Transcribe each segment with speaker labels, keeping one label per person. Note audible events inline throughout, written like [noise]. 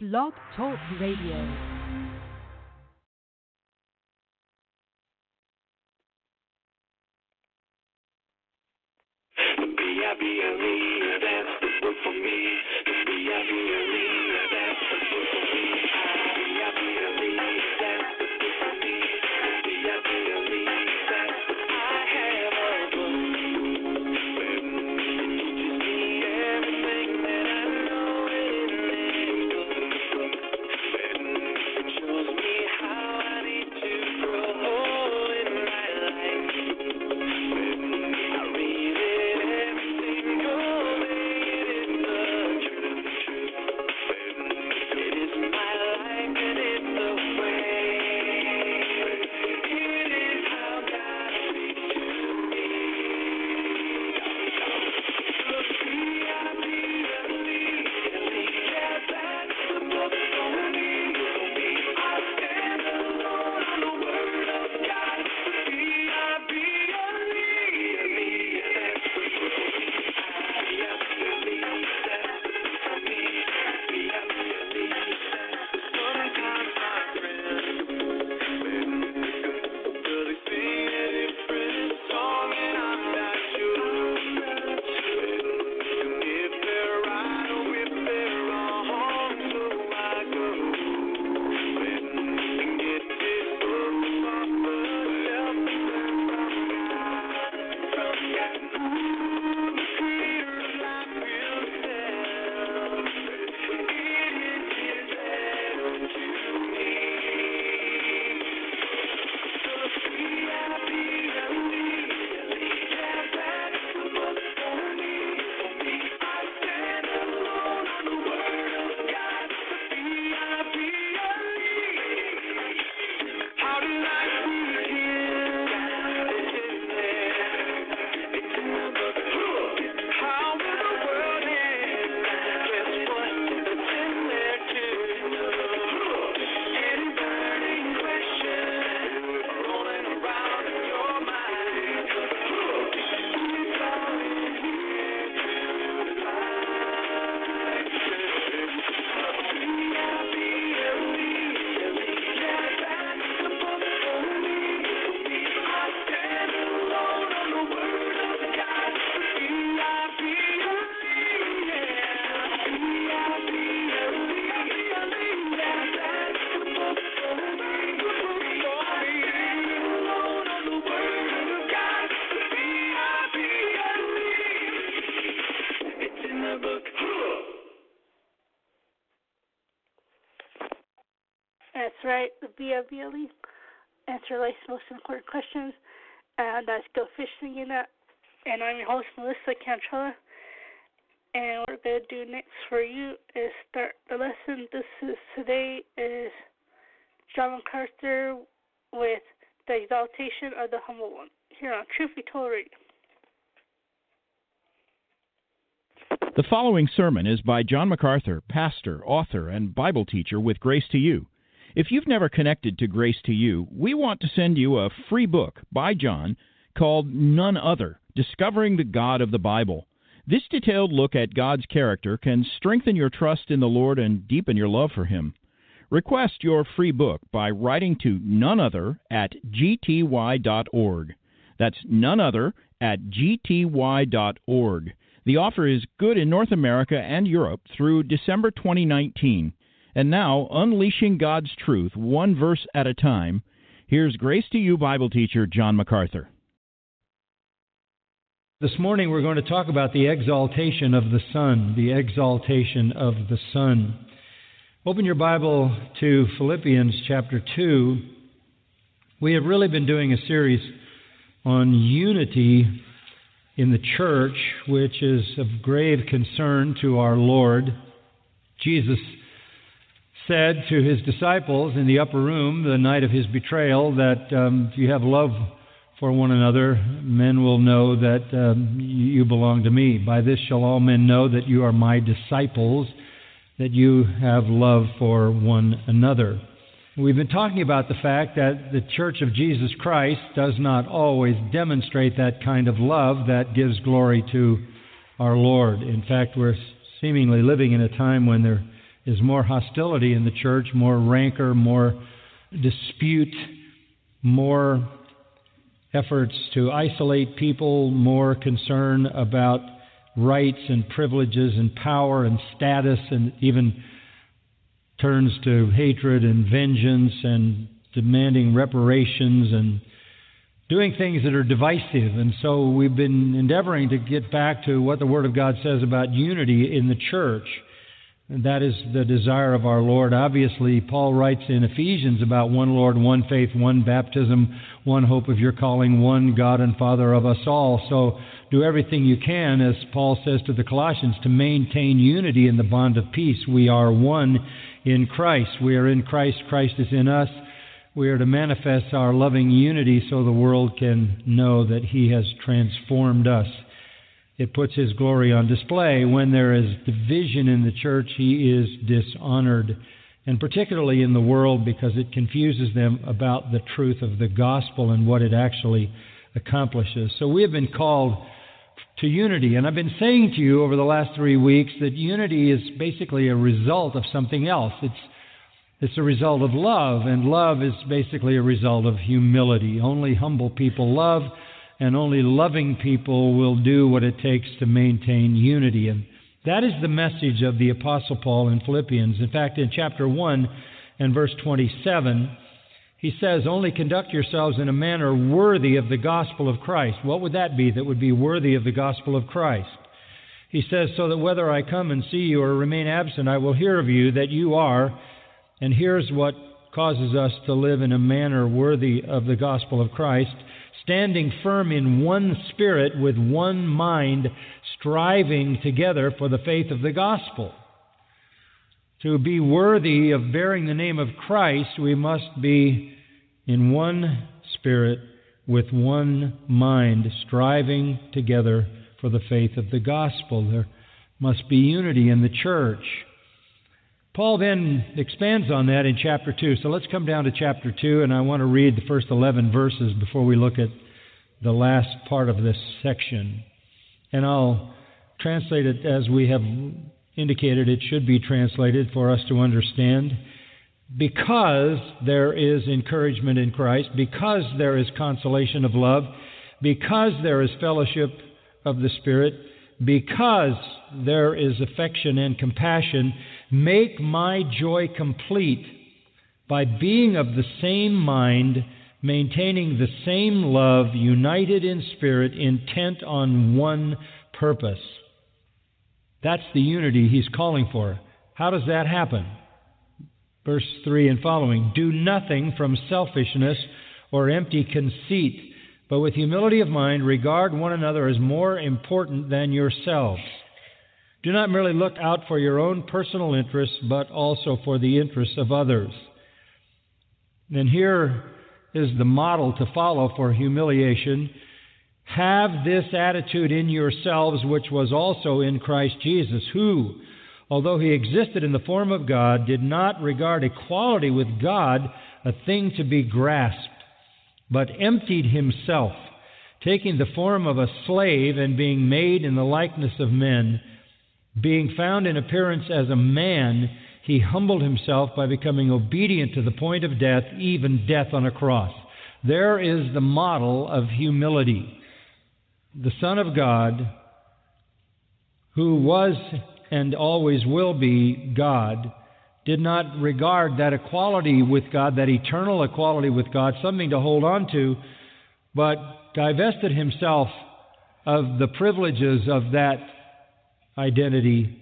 Speaker 1: Blog Talk Radio.
Speaker 2: The
Speaker 3: BLBLE. Answer life's most important questions. And that's Go Fishing in that. And I'm your host, Melissa Cantrella. And what we're going to do next for you is start the lesson. This is today is John MacArthur with the exaltation of the humble one. Here on Truth Be Told Radio.
Speaker 4: The following sermon is by John MacArthur, pastor, author, and Bible teacher with Grace to You. If you've never connected to Grace to You, we want to send you a free book by John called None Other Discovering the God of the Bible. This detailed look at God's character can strengthen your trust in the Lord and deepen your love for Him. Request your free book by writing to none other at gty.org. That's none other at gty.org. The offer is good in North America and Europe through December 2019. And now, unleashing God's truth one verse at a time, here's Grace to You Bible teacher John MacArthur.
Speaker 5: This morning we're going to talk about the exaltation of the Son, the exaltation of the Son. Open your Bible to Philippians chapter 2. We have really been doing a series on unity in the church, which is of grave concern to our Lord. Jesus said to his disciples in the upper room the night of his betrayal that um, if you have love for one another, men will know that um, you belong to me. By this shall all men know that you are my disciples, that you have love for one another. We've been talking about the fact that the Church of Jesus Christ does not always demonstrate that kind of love that gives glory to our Lord. In fact, we're seemingly living in a time when there is more hostility in the church, more rancor, more dispute, more efforts to isolate people, more concern about rights and privileges and power and status, and even turns to hatred and vengeance and demanding reparations and doing things that are divisive. And so we've been endeavoring to get back to what the Word of God says about unity in the church. That is the desire of our Lord. Obviously, Paul writes in Ephesians about one Lord, one faith, one baptism, one hope of your calling, one God and Father of us all. So do everything you can, as Paul says to the Colossians, to maintain unity in the bond of peace. We are one in Christ. We are in Christ. Christ is in us. We are to manifest our loving unity so the world can know that He has transformed us it puts his glory on display. When there is division in the church, he is dishonored, and particularly in the world because it confuses them about the truth of the gospel and what it actually accomplishes. So we have been called to unity, and I've been saying to you over the last three weeks that unity is basically a result of something else. It's it's a result of love, and love is basically a result of humility. Only humble people love and only loving people will do what it takes to maintain unity. And that is the message of the Apostle Paul in Philippians. In fact, in chapter 1 and verse 27, he says, Only conduct yourselves in a manner worthy of the gospel of Christ. What would that be that would be worthy of the gospel of Christ? He says, So that whether I come and see you or remain absent, I will hear of you that you are. And here's what causes us to live in a manner worthy of the gospel of Christ standing firm in one spirit with one mind, striving together for the faith of the gospel. To be worthy of bearing the name of Christ, we must be in one spirit with one mind, striving together for the faith of the gospel. There must be unity in the church. Paul then expands on that in chapter 2. So let's come down to chapter 2, and I want to read the first 11 verses before we look at the last part of this section. And I'll translate it as we have indicated it should be translated for us to understand. Because there is encouragement in Christ, because there is consolation of love, because there is fellowship of the Spirit, because there is affection and compassion, Make my joy complete by being of the same mind, maintaining the same love, united in spirit, intent on one purpose. That's the unity he's calling for. How does that happen? Verse 3 and following Do nothing from selfishness or empty conceit, but with humility of mind regard one another as more important than yourselves. Do not merely look out for your own personal interests, but also for the interests of others. And here is the model to follow for humiliation. Have this attitude in yourselves, which was also in Christ Jesus, who, although he existed in the form of God, did not regard equality with God a thing to be grasped, but emptied himself, taking the form of a slave and being made in the likeness of men being found in appearance as a man, he humbled himself by becoming obedient to the point of death, even death on a cross. There is the model of humility. The Son of God, who was and always will be God, did not regard that equality with God, that eternal equality with God, something to hold on to, but divested himself of the privileges of that identity,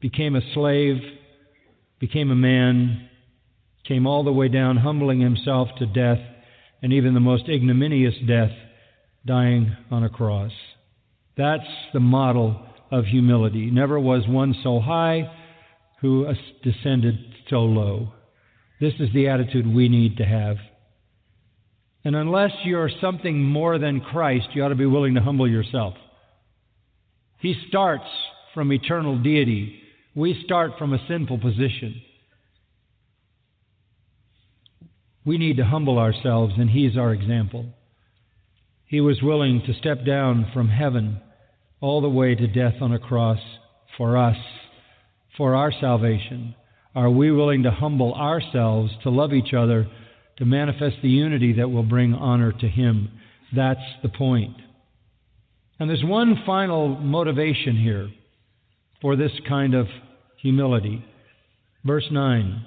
Speaker 5: became a slave, became a man, came all the way down, humbling himself to death, and even the most ignominious death, dying on a cross. That's the model of humility. Never was one so high who descended so low. This is the attitude we need to have. And unless you're something more than Christ, you ought to be willing to humble yourself. He starts from eternal deity. We start from a sinful position. We need to humble ourselves, and He's our example. He was willing to step down from heaven all the way to death on a cross for us, for our salvation? Are we willing to humble ourselves, to love each other, to manifest the unity that will bring honor to Him? That's the point. And there's one final motivation here for this kind of humility. Verse 9.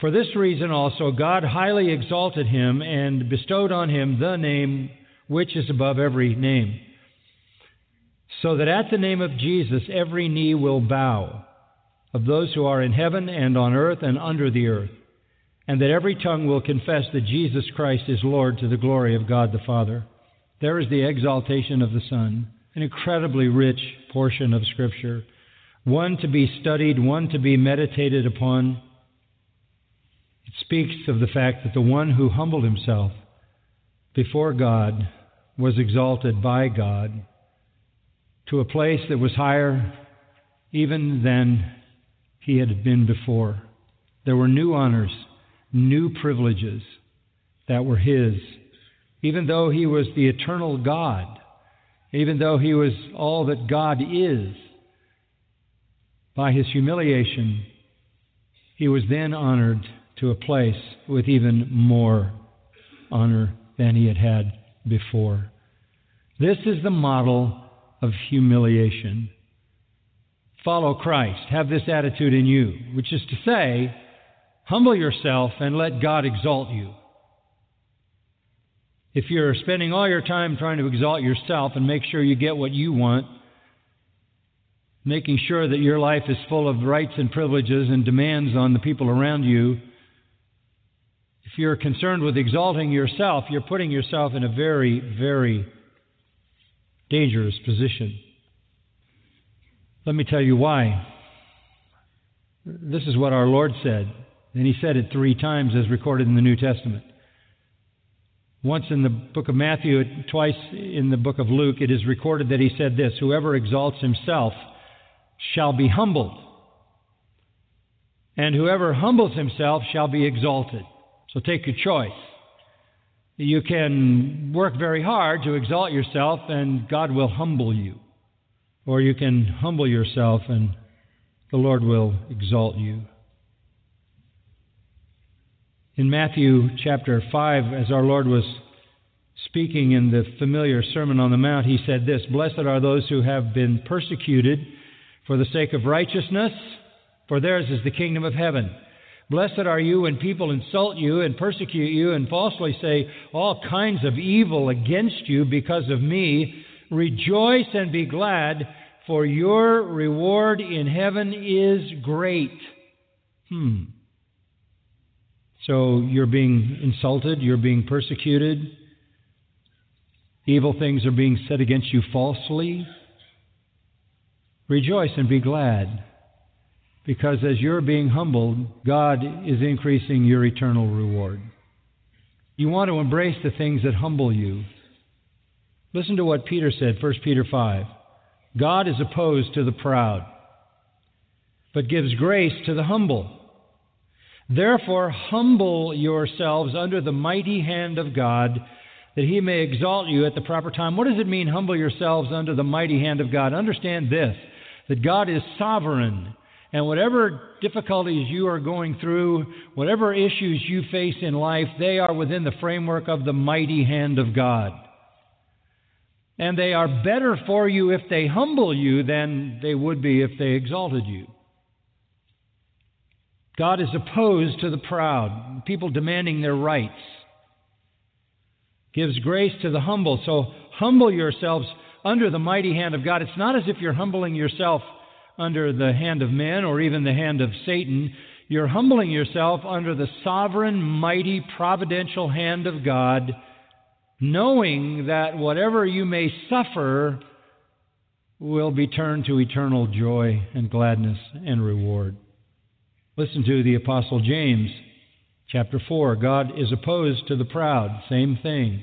Speaker 5: For this reason also, God highly exalted him and bestowed on him the name which is above every name, so that at the name of Jesus every knee will bow, of those who are in heaven and on earth and under the earth, and that every tongue will confess that Jesus Christ is Lord to the glory of God the Father. There is the exaltation of the Son, an incredibly rich portion of Scripture, one to be studied, one to be meditated upon. It speaks of the fact that the one who humbled himself before God was exalted by God to a place that was higher even than he had been before. There were new honors, new privileges that were his even though he was the eternal God, even though he was all that God is, by his humiliation, he was then honored to a place with even more honor than he had had before. This is the model of humiliation. Follow Christ. Have this attitude in you, which is to say, humble yourself and let God exalt you. If you're spending all your time trying to exalt yourself and make sure you get what you want, making sure that your life is full of rights and privileges and demands on the people around you, if you're concerned with exalting yourself, you're putting yourself in a very, very dangerous position. Let me tell you why. This is what our Lord said, and He said it three times as recorded in the New Testament. Once in the book of Matthew, twice in the book of Luke, it is recorded that he said this Whoever exalts himself shall be humbled, and whoever humbles himself shall be exalted. So take your choice. You can work very hard to exalt yourself, and God will humble you. Or you can humble yourself, and the Lord will exalt you. In Matthew chapter 5, as our Lord was speaking in the familiar Sermon on the Mount, he said this Blessed are those who have been persecuted for the sake of righteousness, for theirs is the kingdom of heaven. Blessed are you when people insult you and persecute you and falsely say all kinds of evil against you because of me. Rejoice and be glad, for your reward in heaven is great. Hmm. So you're being insulted, you're being persecuted, evil things are being said against you falsely. Rejoice and be glad, because as you're being humbled, God is increasing your eternal reward. You want to embrace the things that humble you. Listen to what Peter said, 1 Peter 5. God is opposed to the proud, but gives grace to the humble. Therefore, humble yourselves under the mighty hand of God, that he may exalt you at the proper time. What does it mean, humble yourselves under the mighty hand of God? Understand this that God is sovereign. And whatever difficulties you are going through, whatever issues you face in life, they are within the framework of the mighty hand of God. And they are better for you if they humble you than they would be if they exalted you. God is opposed to the proud, people demanding their rights. Gives grace to the humble. So humble yourselves under the mighty hand of God. It's not as if you're humbling yourself under the hand of man or even the hand of Satan. You're humbling yourself under the sovereign, mighty, providential hand of God, knowing that whatever you may suffer will be turned to eternal joy and gladness and reward. Listen to the Apostle James, chapter 4. God is opposed to the proud, same thing,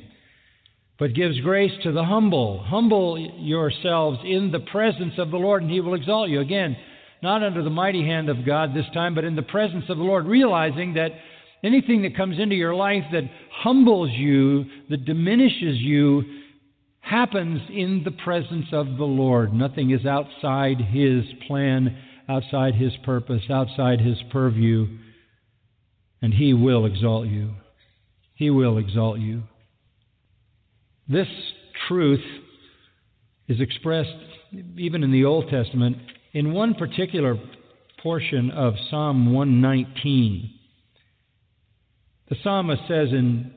Speaker 5: but gives grace to the humble. Humble yourselves in the presence of the Lord, and he will exalt you. Again, not under the mighty hand of God this time, but in the presence of the Lord, realizing that anything that comes into your life that humbles you, that diminishes you, happens in the presence of the Lord. Nothing is outside his plan outside His purpose, outside His purview, and He will exalt you. He will exalt you. This truth is expressed even in the Old Testament in one particular portion of Psalm 119. The psalmist says in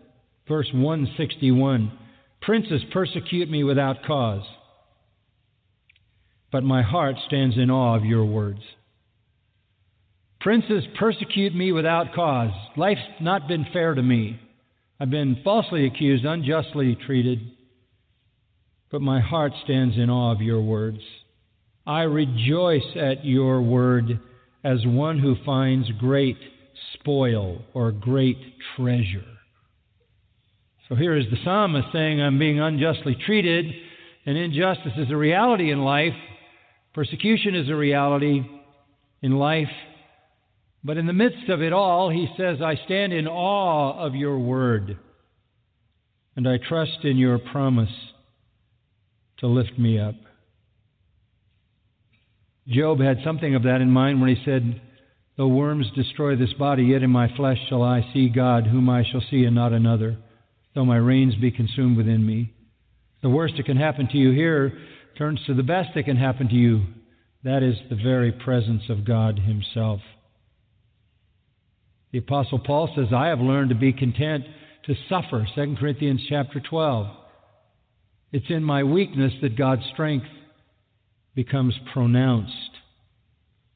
Speaker 5: verse 161 Princes persecute me without cause, but my heart stands in awe of your words. Princes persecute me without cause. Life's not been fair to me. I've been falsely accused, unjustly treated, but my heart stands in awe of your words. I rejoice at your word as one who finds great spoil or great treasure. So here is the psalmist saying, I'm being unjustly treated, and injustice is a reality in life. Persecution is a reality in life. But in the midst of it all, he says, I stand in awe of your word, and I trust in your promise to lift me up. Job had something of that in mind when he said, Though worms destroy this body, yet in my flesh shall I see God, whom I shall see and not another though my reins be consumed within me. The worst that can happen to you here turns to the best that can happen to you. That is the very presence of God Himself. The Apostle Paul says, I have learned to be content to suffer. 2 Corinthians chapter 12. It's in my weakness that God's strength becomes pronounced.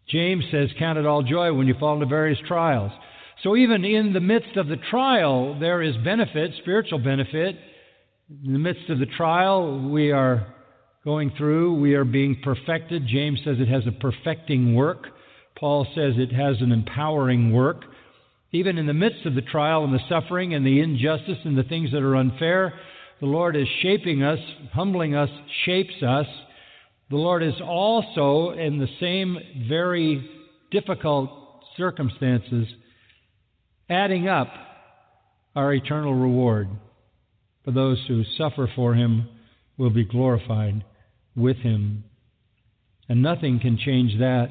Speaker 5: James says, Count it all joy when you fall into various trials. So even in the midst of the trial, there is benefit, spiritual benefit. In the midst of the trial, we are going through, we are being perfected. James says it has a perfecting work. Paul says it has an empowering work. Even in the midst of the trial and the suffering and the injustice and the things that are unfair, the Lord is shaping us, humbling us, shapes us. The Lord is also, in the same very difficult circumstances, adding up our eternal reward. For those who suffer for him will be glorified with him. And nothing can change that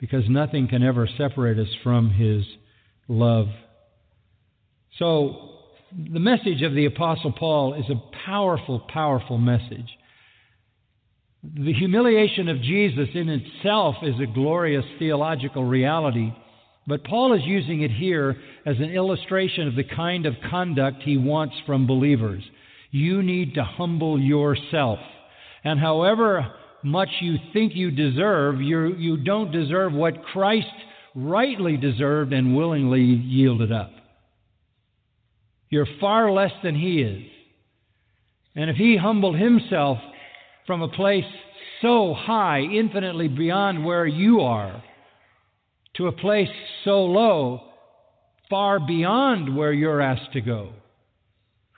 Speaker 5: because nothing can ever separate us from his love. So, the message of the Apostle Paul is a powerful, powerful message. The humiliation of Jesus in itself is a glorious theological reality. But Paul is using it here as an illustration of the kind of conduct he wants from believers. You need to humble yourself. And however much you think you deserve, you, you don't deserve what Christ rightly deserved and willingly yielded up. You're far less than he is. And if he humbled himself from a place so high, infinitely beyond where you are, to a place so low, far beyond where you're asked to go.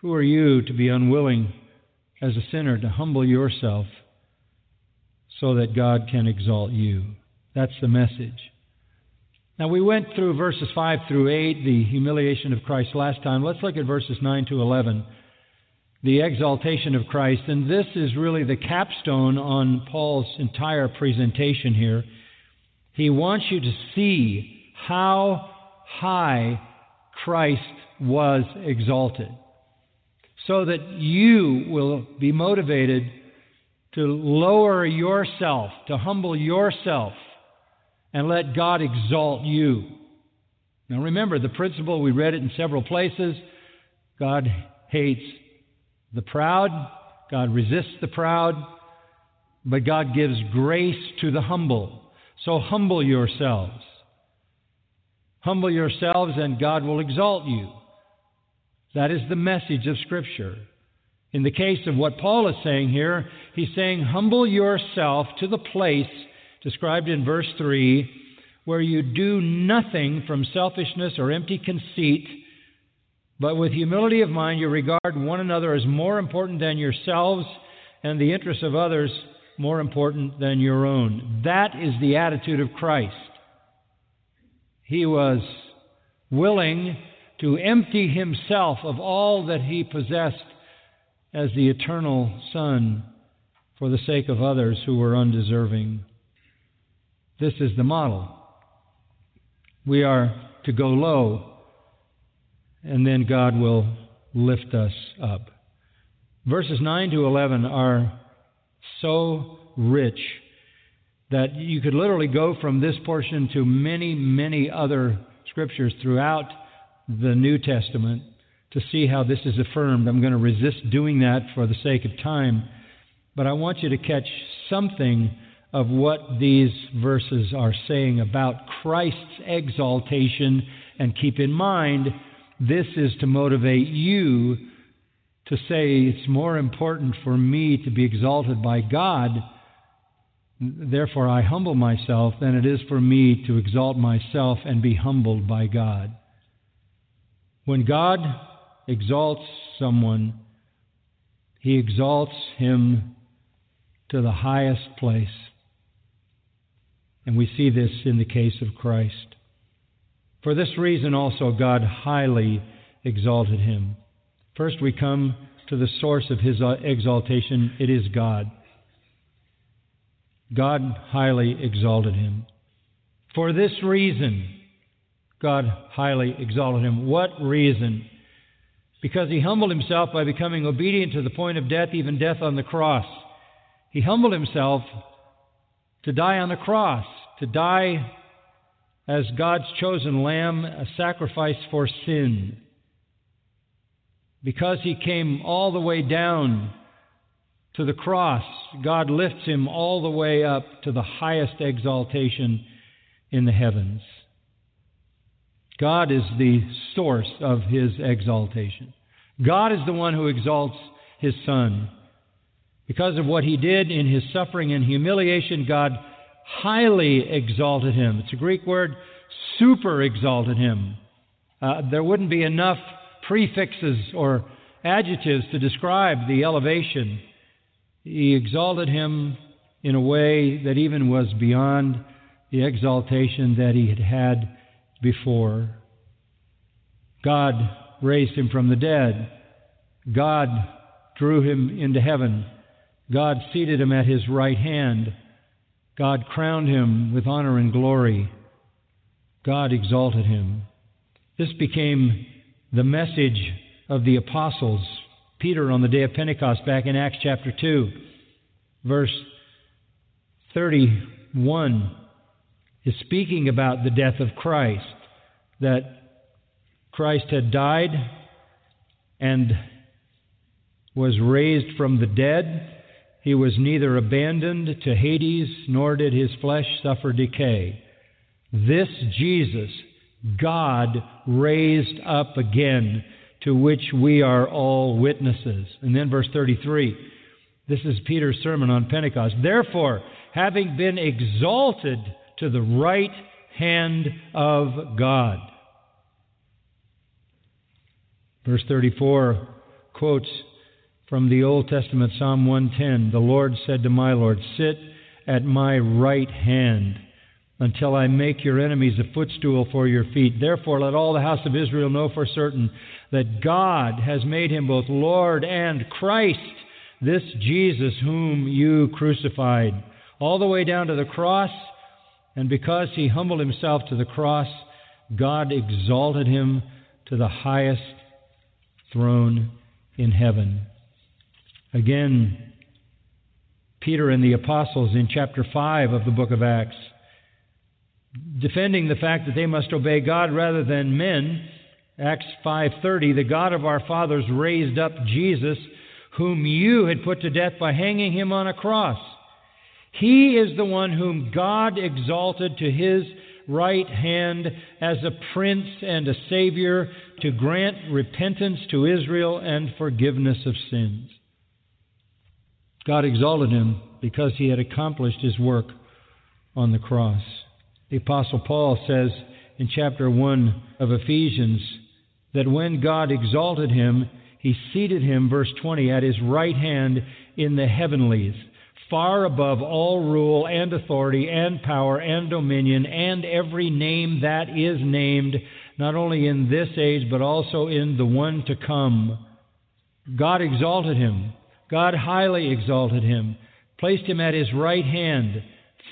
Speaker 5: Who are you to be unwilling as a sinner to humble yourself so that God can exalt you? That's the message. Now, we went through verses 5 through 8, the humiliation of Christ last time. Let's look at verses 9 to 11, the exaltation of Christ. And this is really the capstone on Paul's entire presentation here. He wants you to see how high Christ was exalted so that you will be motivated to lower yourself, to humble yourself, and let God exalt you. Now remember the principle, we read it in several places. God hates the proud, God resists the proud, but God gives grace to the humble. So humble yourselves. Humble yourselves, and God will exalt you. That is the message of Scripture. In the case of what Paul is saying here, he's saying, Humble yourself to the place described in verse 3 where you do nothing from selfishness or empty conceit, but with humility of mind you regard one another as more important than yourselves and the interests of others more important than your own. That is the attitude of Christ. He was willing to empty himself of all that he possessed as the eternal Son for the sake of others who were undeserving. This is the model. We are to go low, and then God will lift us up. Verses 9 to 11 are so rich that you could literally go from this portion to many, many other scriptures throughout the New Testament to see how this is affirmed. I'm going to resist doing that for the sake of time, but I want you to catch something of what these verses are saying about Christ's exaltation. And keep in mind, this is to motivate you to say it's more important for me to be exalted by God, therefore I humble myself, than it is for me to exalt myself and be humbled by God. When God exalts someone, he exalts him to the highest place. And we see this in the case of Christ. For this reason also God highly exalted him. First, we come to the source of his uh, exaltation it is God. God highly exalted him. For this reason, God highly exalted him. What reason? Because he humbled himself by becoming obedient to the point of death, even death on the cross. He humbled himself to die on the cross, to die as God's chosen lamb, a sacrifice for sin. Because he came all the way down to the cross, God lifts him all the way up to the highest exaltation in the heavens. God is the source of his exaltation. God is the one who exalts his Son. Because of what he did in his suffering and humiliation, God highly exalted him. It's a Greek word, super exalted him. Uh, there wouldn't be enough prefixes or adjectives to describe the elevation. He exalted him in a way that even was beyond the exaltation that he had had before. God raised him from the dead. God drew him into heaven. God seated him at his right hand. God crowned him with honor and glory. God exalted him. This became the message of the apostles. Peter, on the day of Pentecost, back in Acts chapter 2, verse 31, is speaking about the death of Christ, that Christ had died and was raised from the dead. He was neither abandoned to Hades, nor did his flesh suffer decay. This Jesus, God raised up again, to which we are all witnesses. And then verse 33. This is Peter's sermon on Pentecost. Therefore, having been exalted to the right hand of God. Verse 34 quotes from the Old Testament, Psalm 110 The Lord said to my Lord, Sit at my right hand until I make your enemies a footstool for your feet. Therefore, let all the house of Israel know for certain that God has made him both Lord and Christ, this Jesus whom you crucified. All the way down to the cross, and because he humbled himself to the cross, God exalted him to the highest throne in heaven. Again, Peter and the apostles in chapter 5 of the book of Acts defending the fact that they must obey God rather than men. Acts 5:30 The God of our fathers raised up Jesus whom you had put to death by hanging him on a cross. He is the one whom God exalted to his right hand as a prince and a savior to grant repentance to Israel and forgiveness of sins. God exalted him because he had accomplished his work on the cross. The Apostle Paul says in chapter 1 of Ephesians that when God exalted him, he seated him, verse 20, at his right hand in the heavenlies, far above all rule and authority and power and dominion and every name that is named, not only in this age, but also in the one to come. God exalted him. God highly exalted him, placed him at his right hand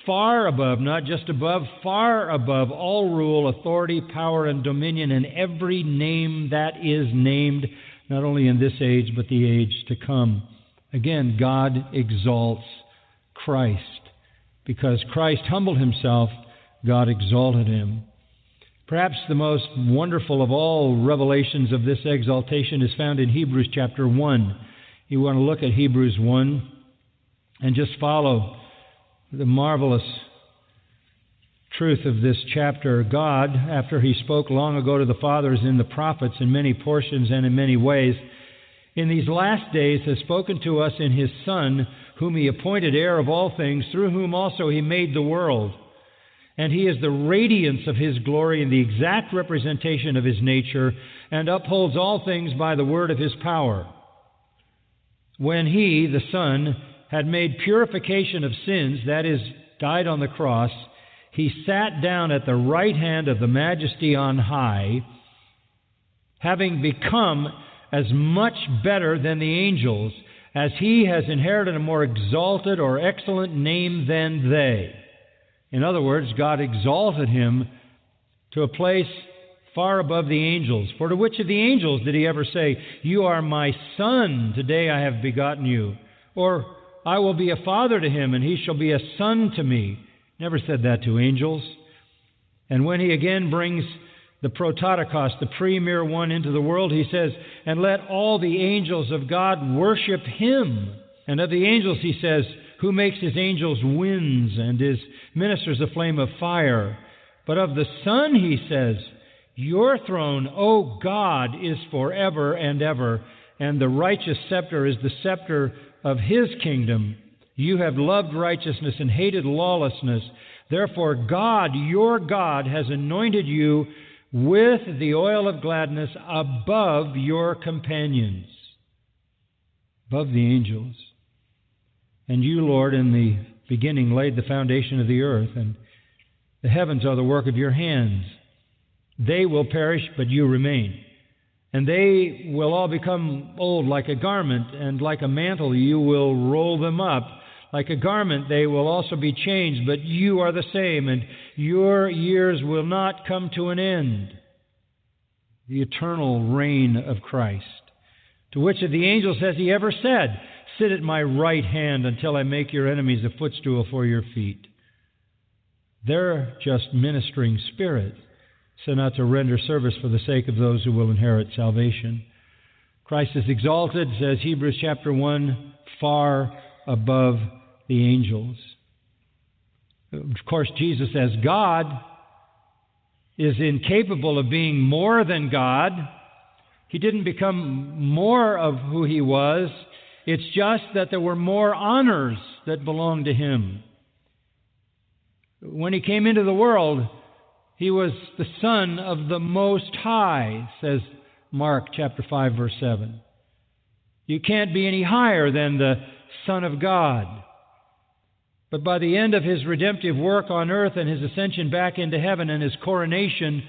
Speaker 5: far above, not just above, far above all rule, authority, power, and dominion, and every name that is named, not only in this age, but the age to come. Again, God exalts Christ. Because Christ humbled himself, God exalted him. Perhaps the most wonderful of all revelations of this exaltation is found in Hebrews chapter 1. You want to look at Hebrews 1 and just follow the marvelous truth of this chapter. God, after He spoke long ago to the fathers in the prophets in many portions and in many ways, in these last days has spoken to us in His Son, whom He appointed heir of all things, through whom also He made the world. And He is the radiance of His glory and the exact representation of His nature, and upholds all things by the word of His power. When He, the Son, had made purification of sins, that is, died on the cross, he sat down at the right hand of the majesty on high, having become as much better than the angels, as he has inherited a more exalted or excellent name than they. In other words, God exalted him to a place far above the angels. For to which of the angels did he ever say, You are my son, today I have begotten you? Or, I will be a father to him, and he shall be a son to me. Never said that to angels. And when he again brings the prototokos, the premier one, into the world, he says, And let all the angels of God worship him. And of the angels, he says, Who makes his angels winds and his ministers a flame of fire. But of the Son, he says, Your throne, O God, is forever and ever, and the righteous scepter is the scepter of his kingdom. You have loved righteousness and hated lawlessness. Therefore, God, your God, has anointed you with the oil of gladness above your companions, above the angels. And you, Lord, in the beginning laid the foundation of the earth, and the heavens are the work of your hands. They will perish, but you remain. And they will all become old like a garment, and like a mantle you will roll them up. Like a garment they will also be changed, but you are the same, and your years will not come to an end. The eternal reign of Christ. To which the angels has he ever said, Sit at my right hand until I make your enemies a footstool for your feet? They're just ministering spirits sent out to render service for the sake of those who will inherit salvation. Christ is exalted, says Hebrews chapter 1, far above the angels. Of course, Jesus, as God, is incapable of being more than God. He didn't become more of who he was. It's just that there were more honors that belonged to him. When he came into the world, he was the Son of the Most High, says Mark chapter 5, verse 7. You can't be any higher than the Son of God. But by the end of his redemptive work on earth and his ascension back into heaven and his coronation,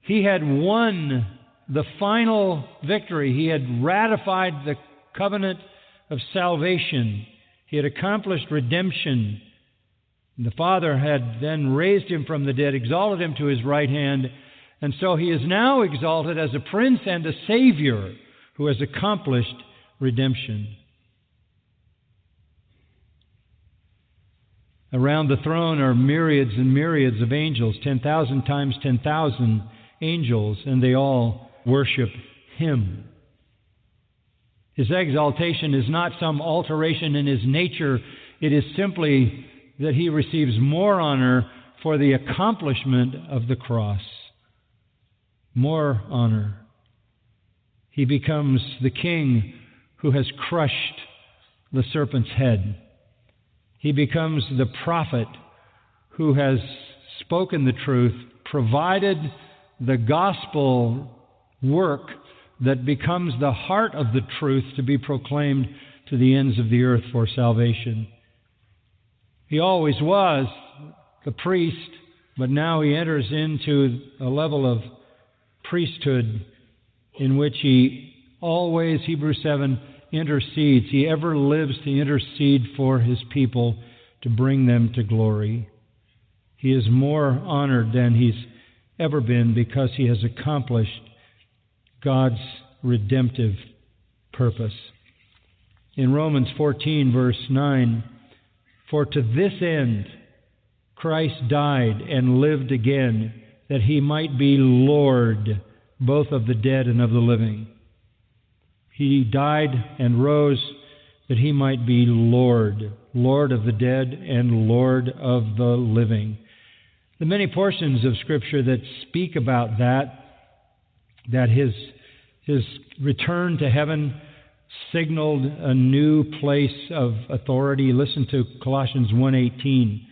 Speaker 5: he had won the final victory. He had ratified the covenant of salvation. He had accomplished redemption. The Father had then raised him from the dead, exalted him to his right hand, and so he is now exalted as a prince and a savior who has accomplished redemption. Around the throne are myriads and myriads of angels, 10,000 times 10,000 angels, and they all worship him. His exaltation is not some alteration in his nature, it is simply that he receives more honor for the accomplishment of the cross. More honor. He becomes the king who has crushed the serpent's head. He becomes the prophet who has spoken the truth, provided the gospel work that becomes the heart of the truth to be proclaimed to the ends of the earth for salvation. He always was the priest, but now he enters into a level of priesthood in which he always, Hebrews 7, intercedes. He ever lives to intercede for his people to bring them to glory. He is more honored than he's ever been because he has accomplished God's redemptive purpose. In Romans 14, verse 9, for to this end Christ died and lived again, that he might be Lord both of the dead and of the living. He died and rose that he might be Lord, Lord of the dead and Lord of the living. The many portions of Scripture that speak about that, that his, his return to heaven signaled a new place of authority. Listen to Colossians 1:18.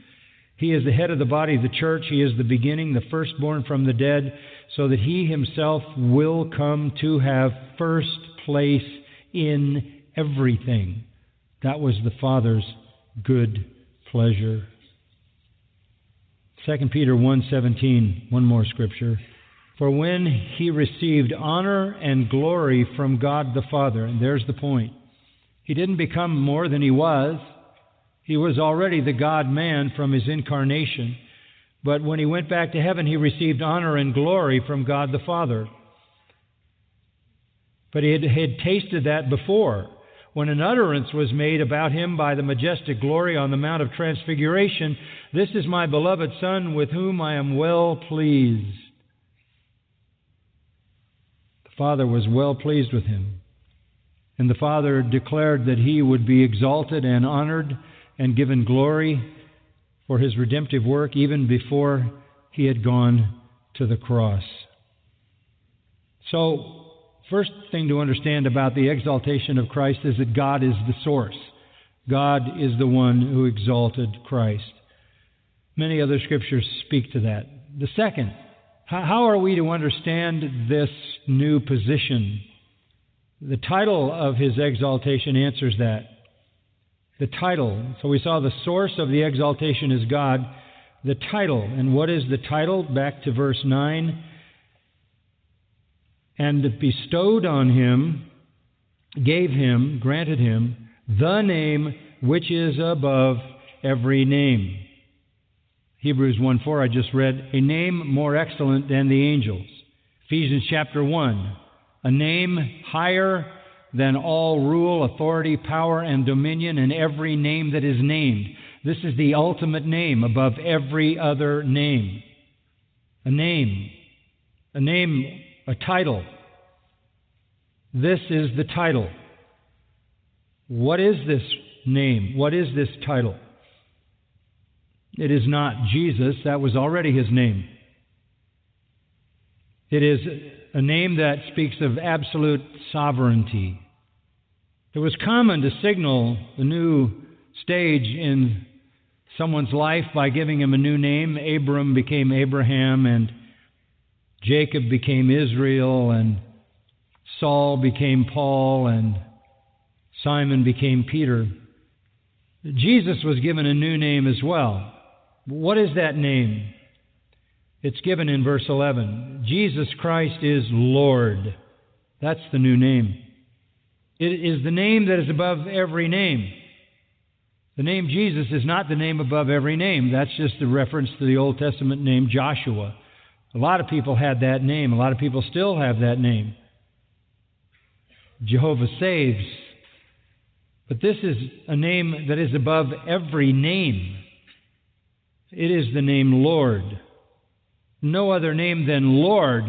Speaker 5: He is the head of the body of the church. He is the beginning, the firstborn from the dead, so that he himself will come to have first place in everything. That was the Father's good pleasure. 2 Peter 1:17, one more scripture. For when he received honor and glory from God the Father, and there's the point. He didn't become more than he was. He was already the God man from his incarnation. But when he went back to heaven, he received honor and glory from God the Father. But he had, had tasted that before. When an utterance was made about him by the majestic glory on the Mount of Transfiguration, This is my beloved Son with whom I am well pleased. The Father was well pleased with him. And the Father declared that he would be exalted and honored and given glory for his redemptive work even before he had gone to the cross. So, first thing to understand about the exaltation of Christ is that God is the source. God is the one who exalted Christ. Many other scriptures speak to that. The second, how are we to understand this new position? The title of his exaltation answers that. The title. So we saw the source of the exaltation is God. The title. And what is the title? Back to verse 9. And bestowed on him, gave him, granted him, the name which is above every name. Hebrews 1 4, I just read, a name more excellent than the angels. Ephesians chapter 1, a name higher than all rule, authority, power, and dominion, and every name that is named. This is the ultimate name above every other name. A name, a name, a title. This is the title. What is this name? What is this title? It is not Jesus, that was already his name. It is a name that speaks of absolute sovereignty. It was common to signal the new stage in someone's life by giving him a new name. Abram became Abraham, and Jacob became Israel, and Saul became Paul, and Simon became Peter. Jesus was given a new name as well. What is that name? It's given in verse 11. Jesus Christ is Lord. That's the new name. It is the name that is above every name. The name Jesus is not the name above every name. That's just a reference to the Old Testament name Joshua. A lot of people had that name. A lot of people still have that name. Jehovah saves. But this is a name that is above every name. It is the name Lord. No other name than Lord,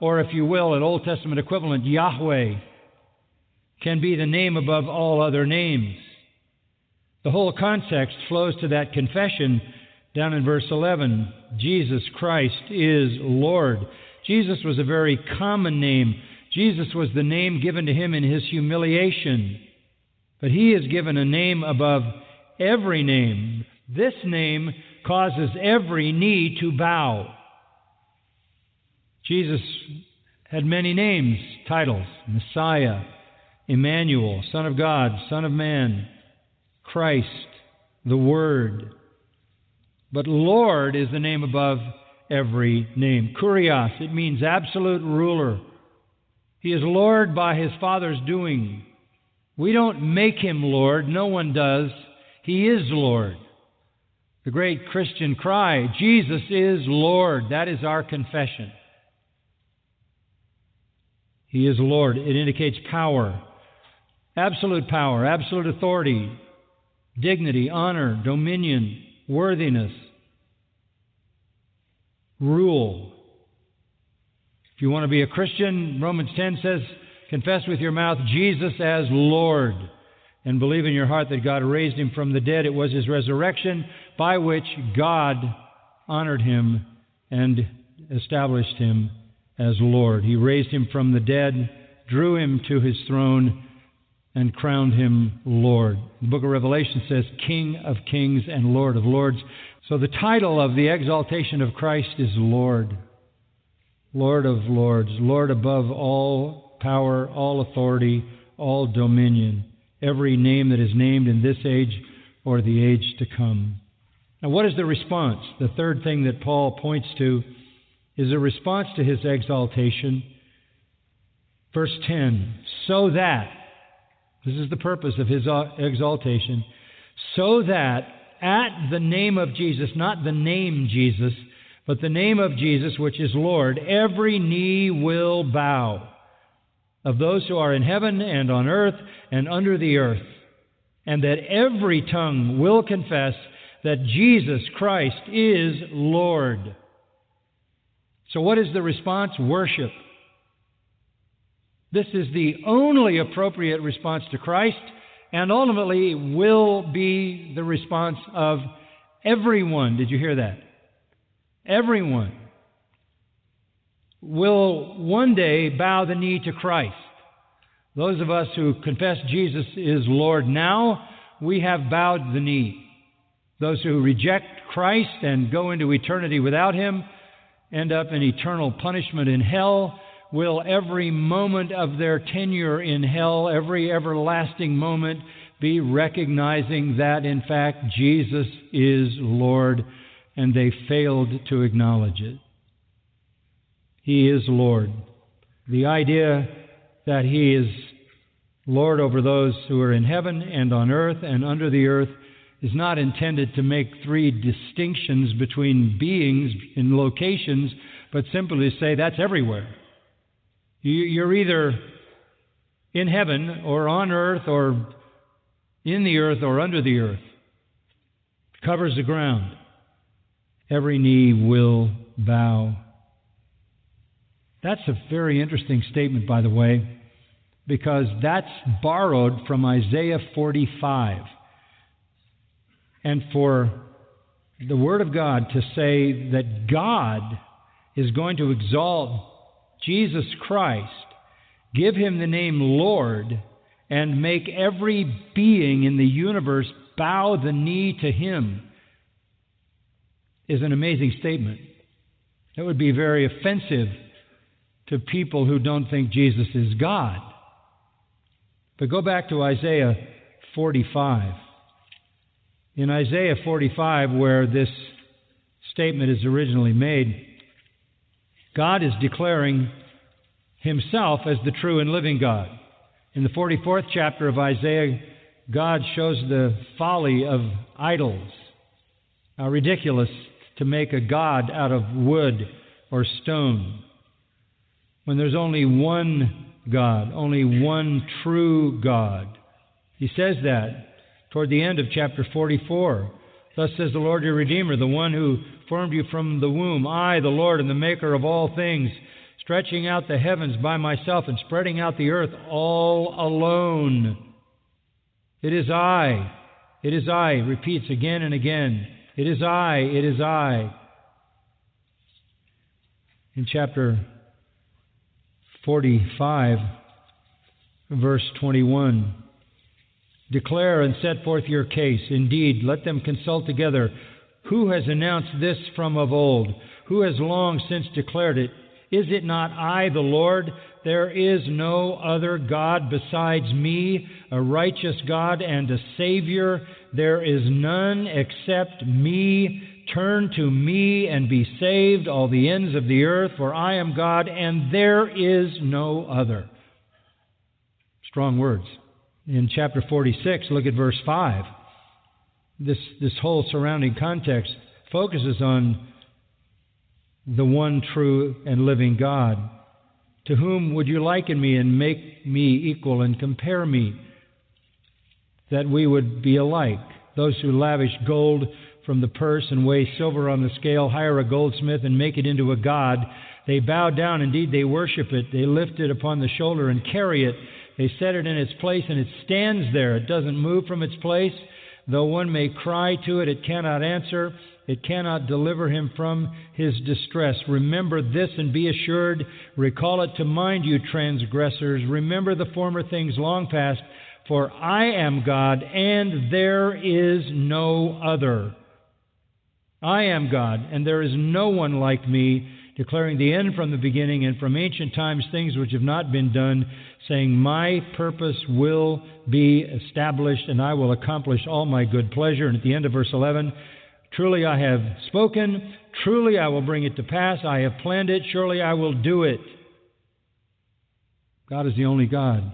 Speaker 5: or if you will, an Old Testament equivalent, Yahweh, can be the name above all other names. The whole context flows to that confession down in verse 11 Jesus Christ is Lord. Jesus was a very common name. Jesus was the name given to him in his humiliation. But he is given a name above every name. This name causes every knee to bow. Jesus had many names, titles Messiah, Emmanuel, Son of God, Son of Man, Christ, the Word. But Lord is the name above every name. Kurios, it means absolute ruler. He is Lord by his Father's doing. We don't make him Lord, no one does. He is Lord. The great Christian cry, Jesus is Lord. That is our confession. He is Lord. It indicates power, absolute power, absolute authority, dignity, honor, dominion, worthiness, rule. If you want to be a Christian, Romans 10 says, confess with your mouth Jesus as Lord and believe in your heart that God raised him from the dead. It was his resurrection by which God honored him and established him as Lord. He raised him from the dead, drew him to his throne, and crowned him Lord. The book of Revelation says, King of kings and Lord of lords. So the title of the exaltation of Christ is Lord. Lord of lords, Lord above all power, all authority, all dominion, every name that is named in this age or the age to come. Now, what is the response? The third thing that Paul points to is a response to his exaltation. Verse 10 So that, this is the purpose of his uh, exaltation, so that at the name of Jesus, not the name Jesus, but the name of Jesus, which is Lord, every knee will bow of those who are in heaven and on earth and under the earth, and that every tongue will confess that Jesus Christ is Lord. So, what is the response? Worship. This is the only appropriate response to Christ, and ultimately will be the response of everyone. Did you hear that? Everyone will one day bow the knee to Christ. Those of us who confess Jesus is Lord now, we have bowed the knee. Those who reject Christ and go into eternity without Him end up in eternal punishment in hell. Will every moment of their tenure in hell, every everlasting moment, be recognizing that, in fact, Jesus is Lord, and they failed to acknowledge it? He is Lord. The idea that He is Lord over those who are in heaven and on earth and under the earth is not intended to make three distinctions between beings in locations, but simply to say that's everywhere. You're either in heaven or on earth or in the earth or under the earth. It covers the ground. Every knee will bow that's a very interesting statement, by the way, because that's borrowed from Isaiah 45. And for the Word of God to say that God is going to exalt Jesus Christ, give him the name Lord, and make every being in the universe bow the knee to him is an amazing statement. That would be very offensive to people who don't think Jesus is God. But go back to Isaiah 45. In Isaiah 45, where this statement is originally made, God is declaring himself as the true and living God. In the 44th chapter of Isaiah, God shows the folly of idols. How ridiculous to make a God out of wood or stone when there's only one God, only one true God. He says that toward the end of chapter 44. Thus says the Lord your Redeemer, the one who formed you from the womb, I, the Lord, and the Maker of all things, stretching out the heavens by myself and spreading out the earth all alone. It is I. It is I. Repeats again and again. It is I. It is I. In chapter 45, verse 21. Declare and set forth your case. Indeed, let them consult together. Who has announced this from of old? Who has long since declared it? Is it not I, the Lord? There is no other God besides me, a righteous God and a Savior. There is none except me. Turn to me and be saved, all the ends of the earth, for I am God and there is no other. Strong words. In chapter 46, look at verse 5. This, this whole surrounding context focuses on the one true and living God. To whom would you liken me and make me equal and compare me? That we would be alike. Those who lavish gold from the purse and weigh silver on the scale, hire a goldsmith and make it into a god. They bow down, indeed, they worship it. They lift it upon the shoulder and carry it. They set it in its place, and it stands there. It doesn't move from its place. Though one may cry to it, it cannot answer. It cannot deliver him from his distress. Remember this and be assured. Recall it to mind, you transgressors. Remember the former things long past. For I am God, and there is no other. I am God, and there is no one like me, declaring the end from the beginning and from ancient times things which have not been done, saying, My purpose will be established, and I will accomplish all my good pleasure. And at the end of verse 11, Truly I have spoken, truly I will bring it to pass, I have planned it, surely I will do it. God is the only God.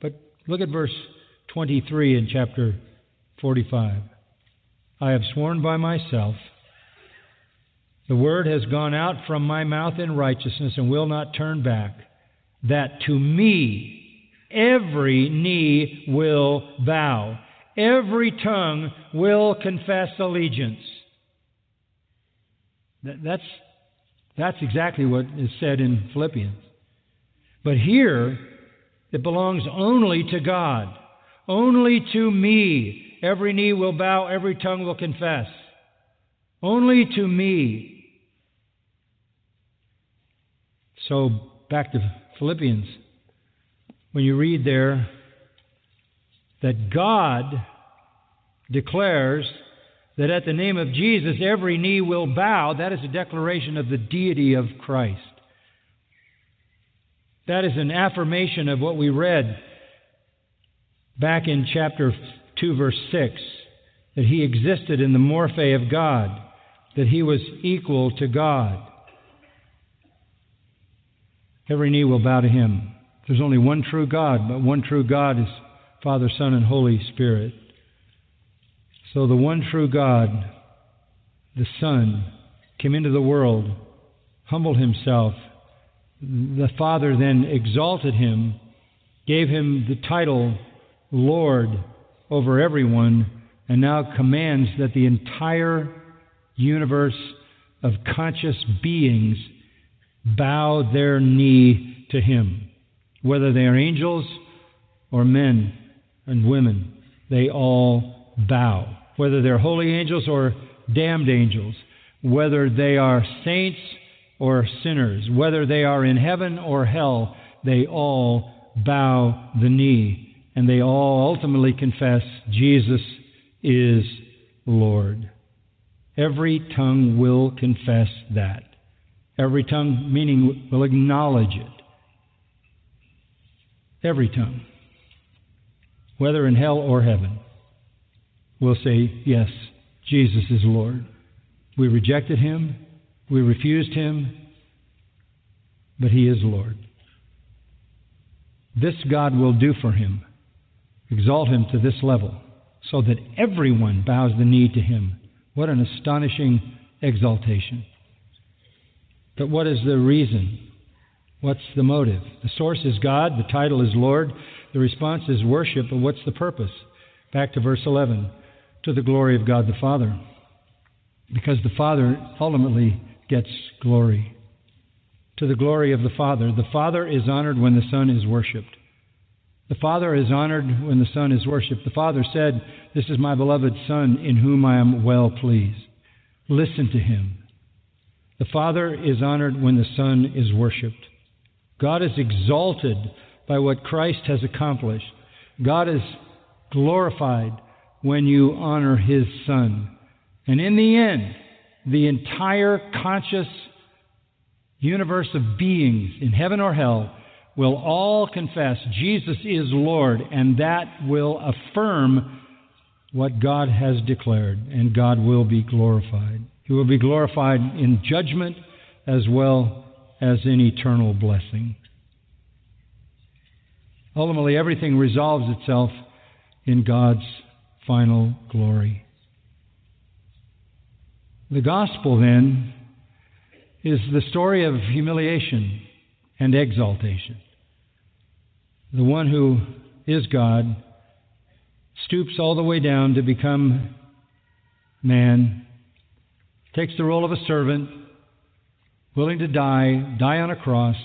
Speaker 5: But look at verse 23 in chapter 45. I have sworn by myself the word has gone out from my mouth in righteousness and will not turn back, that to me every knee will bow, every tongue will confess allegiance. That's, that's exactly what is said in Philippians. But here, it belongs only to God. Only to me. Every knee will bow, every tongue will confess. Only to me. So, back to Philippians. When you read there that God declares that at the name of Jesus every knee will bow, that is a declaration of the deity of Christ. That is an affirmation of what we read back in chapter 2, verse 6 that he existed in the morphe of God, that he was equal to God. Every knee will bow to him. There's only one true God, but one true God is Father, Son, and Holy Spirit. So the one true God, the Son, came into the world, humbled himself. The Father then exalted him, gave him the title Lord over everyone, and now commands that the entire universe of conscious beings bow their knee to him. Whether they are angels or men and women, they all bow. Whether they're holy angels or damned angels, whether they are saints or sinners, whether they are in heaven or hell, they all bow the knee and they all ultimately confess Jesus is Lord. Every tongue will confess that. Every tongue, meaning, will acknowledge it. Every tongue, whether in hell or heaven, will say, Yes, Jesus is Lord. We rejected him, we refused him, but he is Lord. This God will do for him, exalt him to this level, so that everyone bows the knee to him. What an astonishing exaltation. But what is the reason? What's the motive? The source is God, the title is Lord, the response is worship, but what's the purpose? Back to verse 11 to the glory of God the Father. Because the Father ultimately gets glory. To the glory of the Father. The Father is honored when the Son is worshiped. The Father is honored when the Son is worshiped. The Father said, This is my beloved Son in whom I am well pleased. Listen to him. The Father is honored when the Son is worshiped. God is exalted by what Christ has accomplished. God is glorified when you honor His Son. And in the end, the entire conscious universe of beings in heaven or hell will all confess Jesus is Lord, and that will affirm what God has declared, and God will be glorified. He will be glorified in judgment as well as in eternal blessing. Ultimately, everything resolves itself in God's final glory. The gospel, then, is the story of humiliation and exaltation. The one who is God stoops all the way down to become man, takes the role of a servant, willing to die, die on a cross.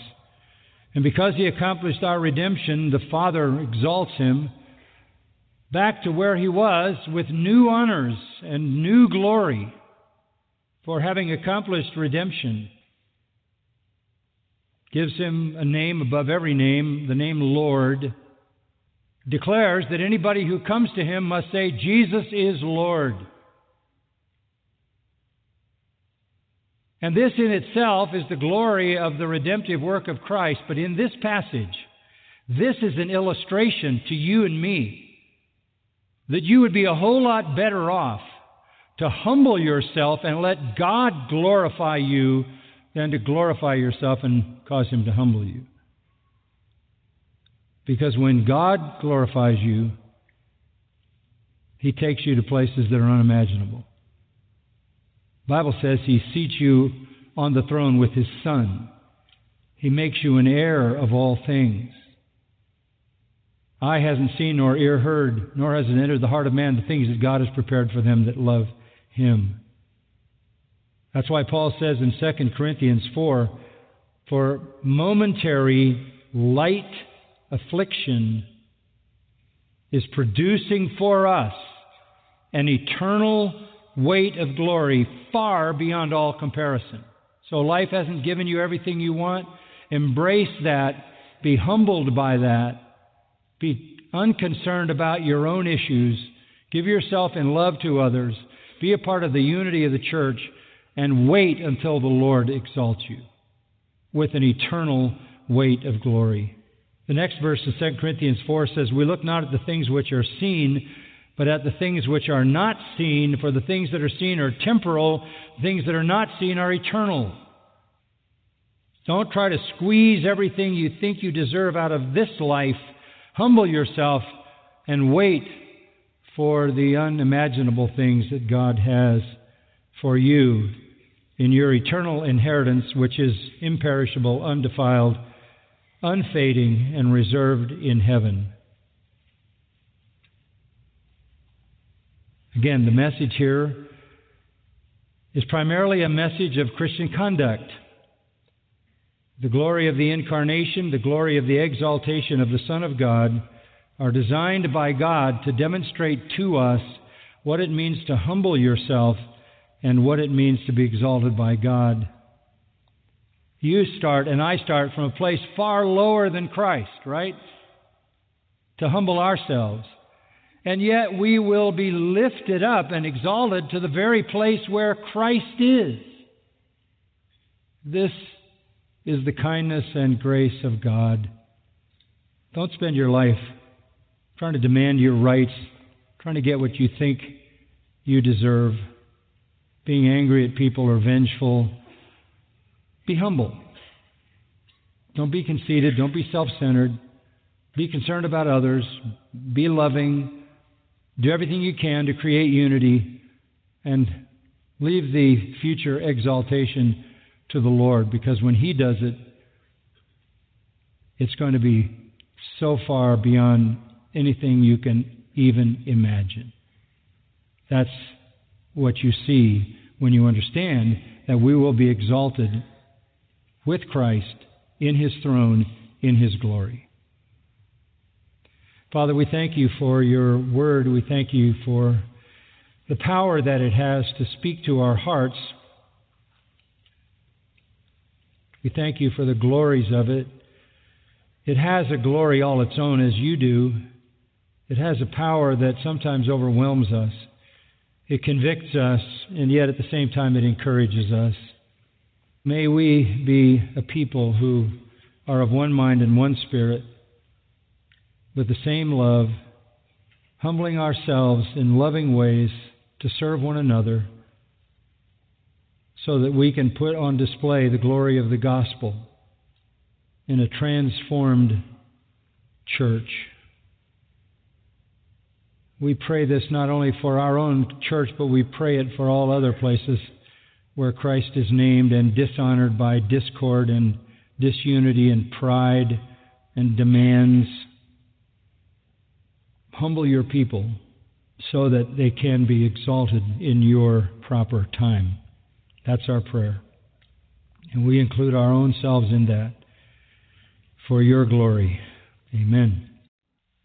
Speaker 5: And because he accomplished our redemption, the Father exalts him back to where he was with new honors and new glory for having accomplished redemption. Gives him a name above every name, the name Lord. Declares that anybody who comes to him must say, Jesus is Lord. And this in itself is the glory of the redemptive work of Christ. But in this passage, this is an illustration to you and me that you would be a whole lot better off to humble yourself and let God glorify you than to glorify yourself and cause Him to humble you. Because when God glorifies you, He takes you to places that are unimaginable. Bible says He seats you on the throne with His Son. He makes you an heir of all things. Eye hasn't seen nor ear heard, nor has it entered the heart of man the things that God has prepared for them that love him. That's why Paul says in 2 Corinthians 4 For momentary light affliction is producing for us an eternal weight of glory far beyond all comparison. So life hasn't given you everything you want. Embrace that. Be humbled by that. Be unconcerned about your own issues. Give yourself in love to others. Be a part of the unity of the church and wait until the Lord exalts you with an eternal weight of glory. The next verse in 2 Corinthians 4 says, We look not at the things which are seen, but at the things which are not seen, for the things that are seen are temporal, things that are not seen are eternal. Don't try to squeeze everything you think you deserve out of this life. Humble yourself and wait for the unimaginable things that God has for you in your eternal inheritance, which is imperishable, undefiled, unfading, and reserved in heaven. Again, the message here is primarily a message of Christian conduct. The glory of the incarnation, the glory of the exaltation of the Son of God are designed by God to demonstrate to us what it means to humble yourself and what it means to be exalted by God. You start and I start from a place far lower than Christ, right? To humble ourselves. And yet we will be lifted up and exalted to the very place where Christ is. This is the kindness and grace of God. Don't spend your life trying to demand your rights, trying to get what you think you deserve, being angry at people or vengeful. Be humble. Don't be conceited. Don't be self centered. Be concerned about others. Be loving. Do everything you can to create unity and leave the future exaltation to the Lord because when He does it, it's going to be so far beyond anything you can even imagine. That's what you see when you understand that we will be exalted with Christ in His throne in His glory. Father, we thank you for your word. We thank you for the power that it has to speak to our hearts. We thank you for the glories of it. It has a glory all its own, as you do. It has a power that sometimes overwhelms us. It convicts us, and yet at the same time, it encourages us. May we be a people who are of one mind and one spirit, with the same love, humbling ourselves in loving ways to serve one another, so that we can put on display the glory of the gospel in a transformed church. We pray this not only for our own church, but we pray it for all other places where Christ is named and dishonored by discord and disunity and pride and demands. Humble your people so that they can be exalted in your proper time. That's our prayer. And we include our own selves in that for your glory. Amen.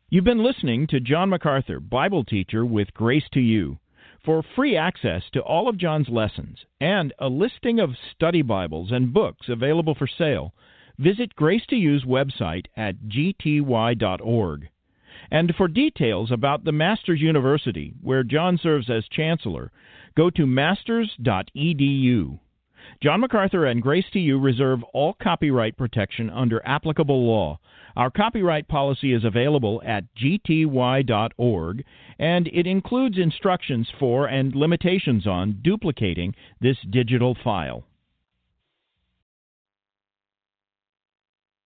Speaker 4: You've been listening to John MacArthur, Bible teacher with Grace to You. For free access to all of John's lessons and a listing of study Bibles and books available for sale, visit Grace to You's website at gty.org. And for details about the Masters University, where John serves as chancellor, go to masters.edu. John MacArthur and Grace You reserve all copyright protection under applicable law. Our copyright policy is available at gty.org, and it includes instructions for and limitations on duplicating this digital file.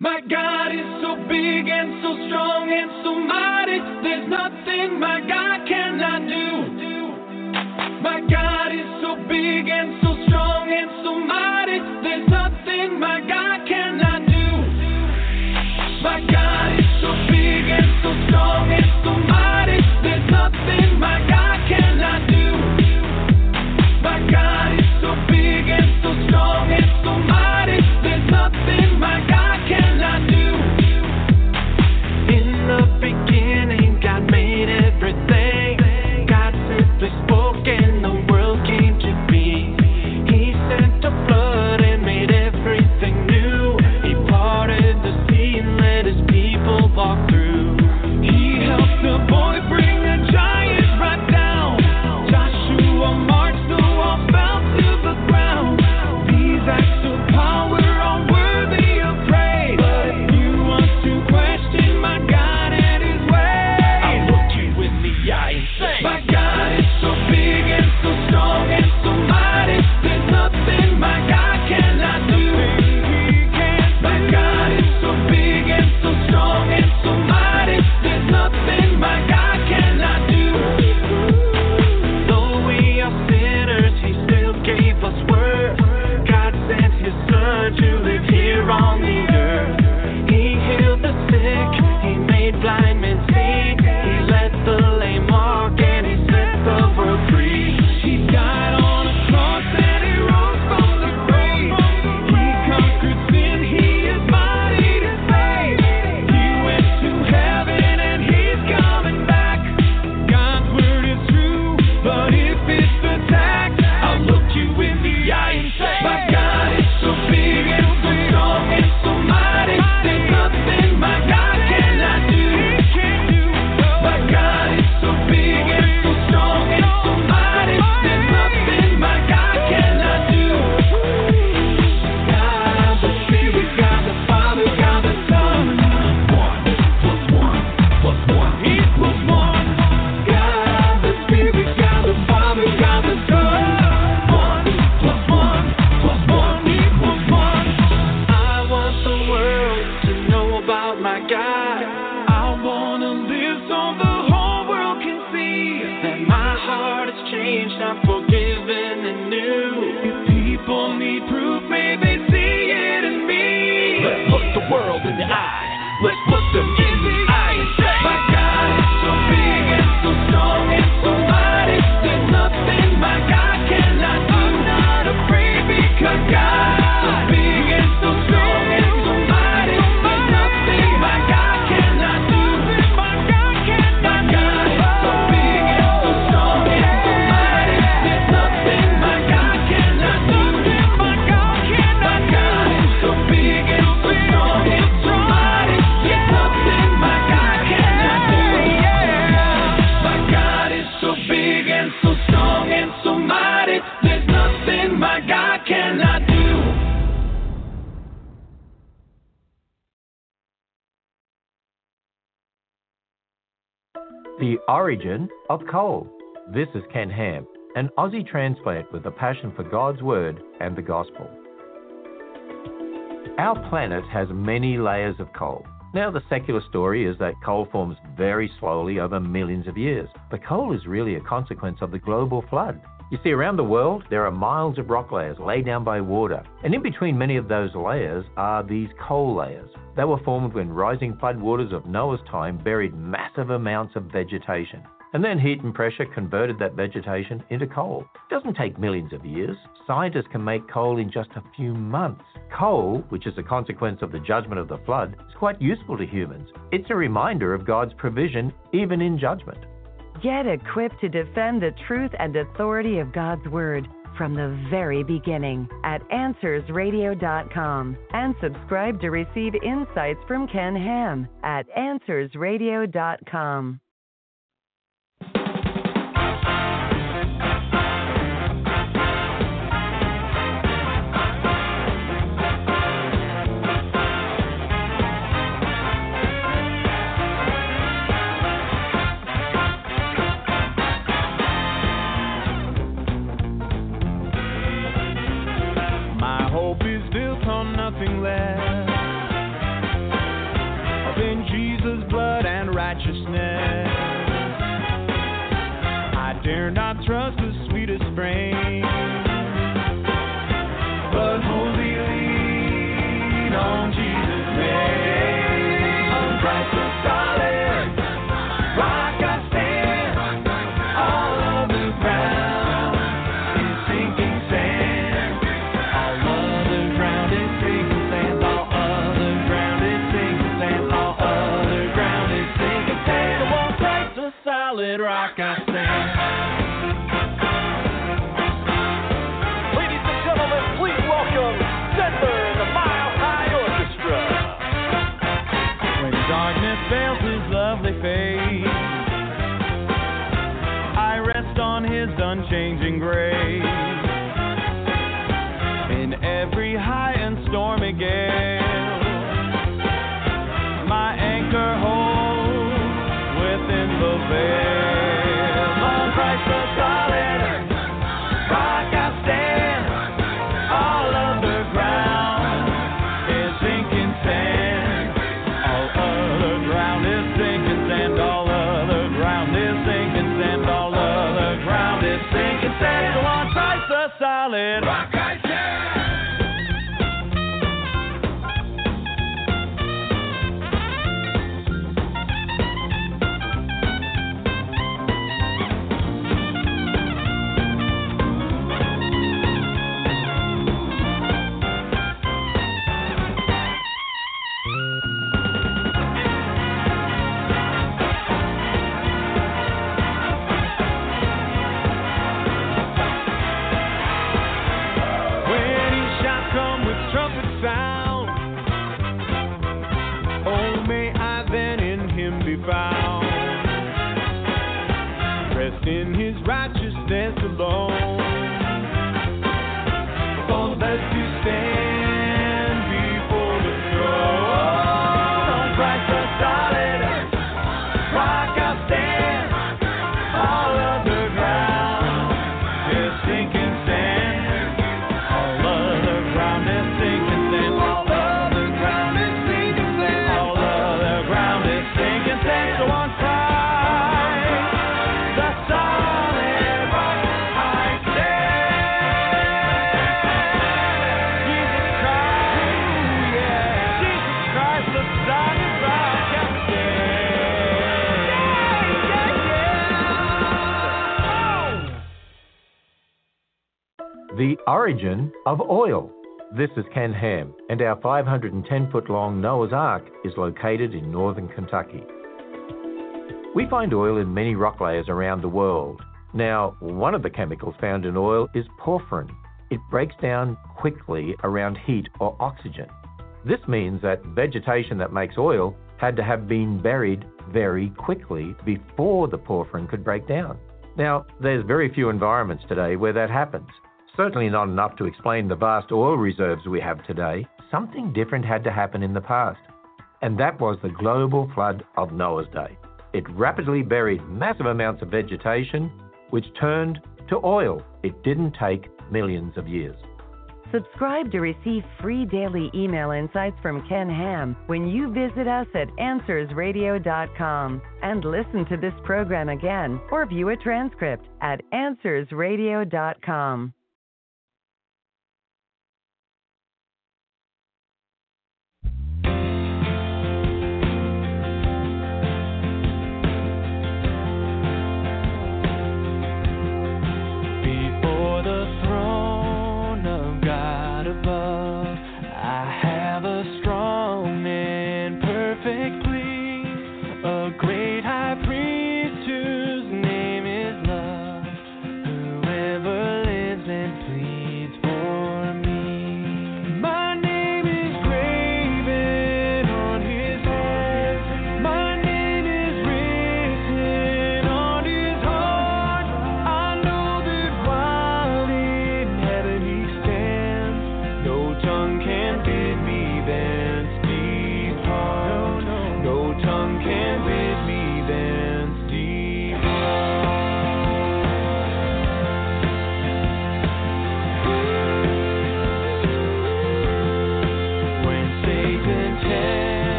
Speaker 6: My God is so big and so strong and so mighty. There's nothing my God cannot do. My God of
Speaker 7: Coal. This is Ken Ham, an Aussie transplant with a passion for God's Word and the Gospel. Our planet has many layers of coal. Now, the secular story is that coal forms very slowly over millions of years, but coal is really a consequence of the global flood. You see, around the world, there are miles of rock layers laid down by water, and in between many of those layers are these coal layers. They were formed when rising floodwaters of Noah's time buried massive amounts of vegetation. And then heat and pressure converted that vegetation into coal. It doesn't take millions of years. Scientists can make coal in just a few months. Coal, which is a consequence of the judgment of the flood, is quite useful to humans. It's a reminder of God's provision even in judgment.
Speaker 8: Get equipped to defend the truth and authority of God's Word from the very beginning at AnswersRadio.com and subscribe to receive insights from Ken Ham at AnswersRadio.com.
Speaker 7: This is Ken Ham, and our 510 foot long Noah's Ark is located in northern Kentucky. We find oil in many rock layers around the world. Now, one of the chemicals found in oil is porphyrin. It breaks down quickly around heat or oxygen. This means that vegetation that makes oil had to have been buried very quickly before the porphyrin could break down. Now, there's very few environments today where that happens. Certainly not enough to explain the vast oil reserves we have today. Something different had to happen in the past, and that was the global flood of Noah's day. It rapidly buried massive amounts of vegetation, which turned to oil. It didn't take millions of years.
Speaker 9: Subscribe to receive free daily email insights from Ken Ham when you visit us at AnswersRadio.com and listen to this program again or view a transcript at AnswersRadio.com.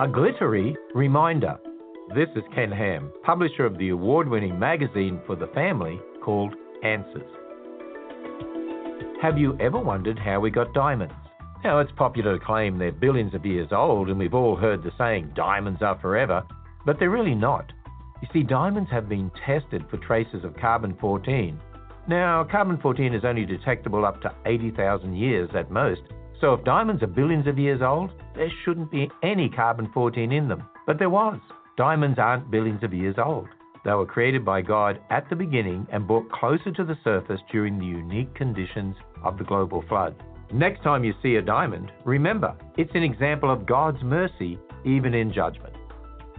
Speaker 10: A
Speaker 7: glittery reminder. This is Ken Ham, publisher of the award winning magazine for the family called Answers. Have you ever wondered how we got diamonds? Now, it's popular to claim they're billions of years old, and we've all heard the saying, diamonds are forever, but they're really not. You see, diamonds have been tested for traces of carbon 14. Now, carbon 14 is only detectable up to 80,000 years at most, so if diamonds are billions of years old, there shouldn't be any carbon 14 in them. But there was. Diamonds aren't billions of years old. They were created by God at the beginning and brought closer to the surface during the unique conditions of the global flood. Next time you see a diamond, remember, it's an example of God's mercy even in judgment.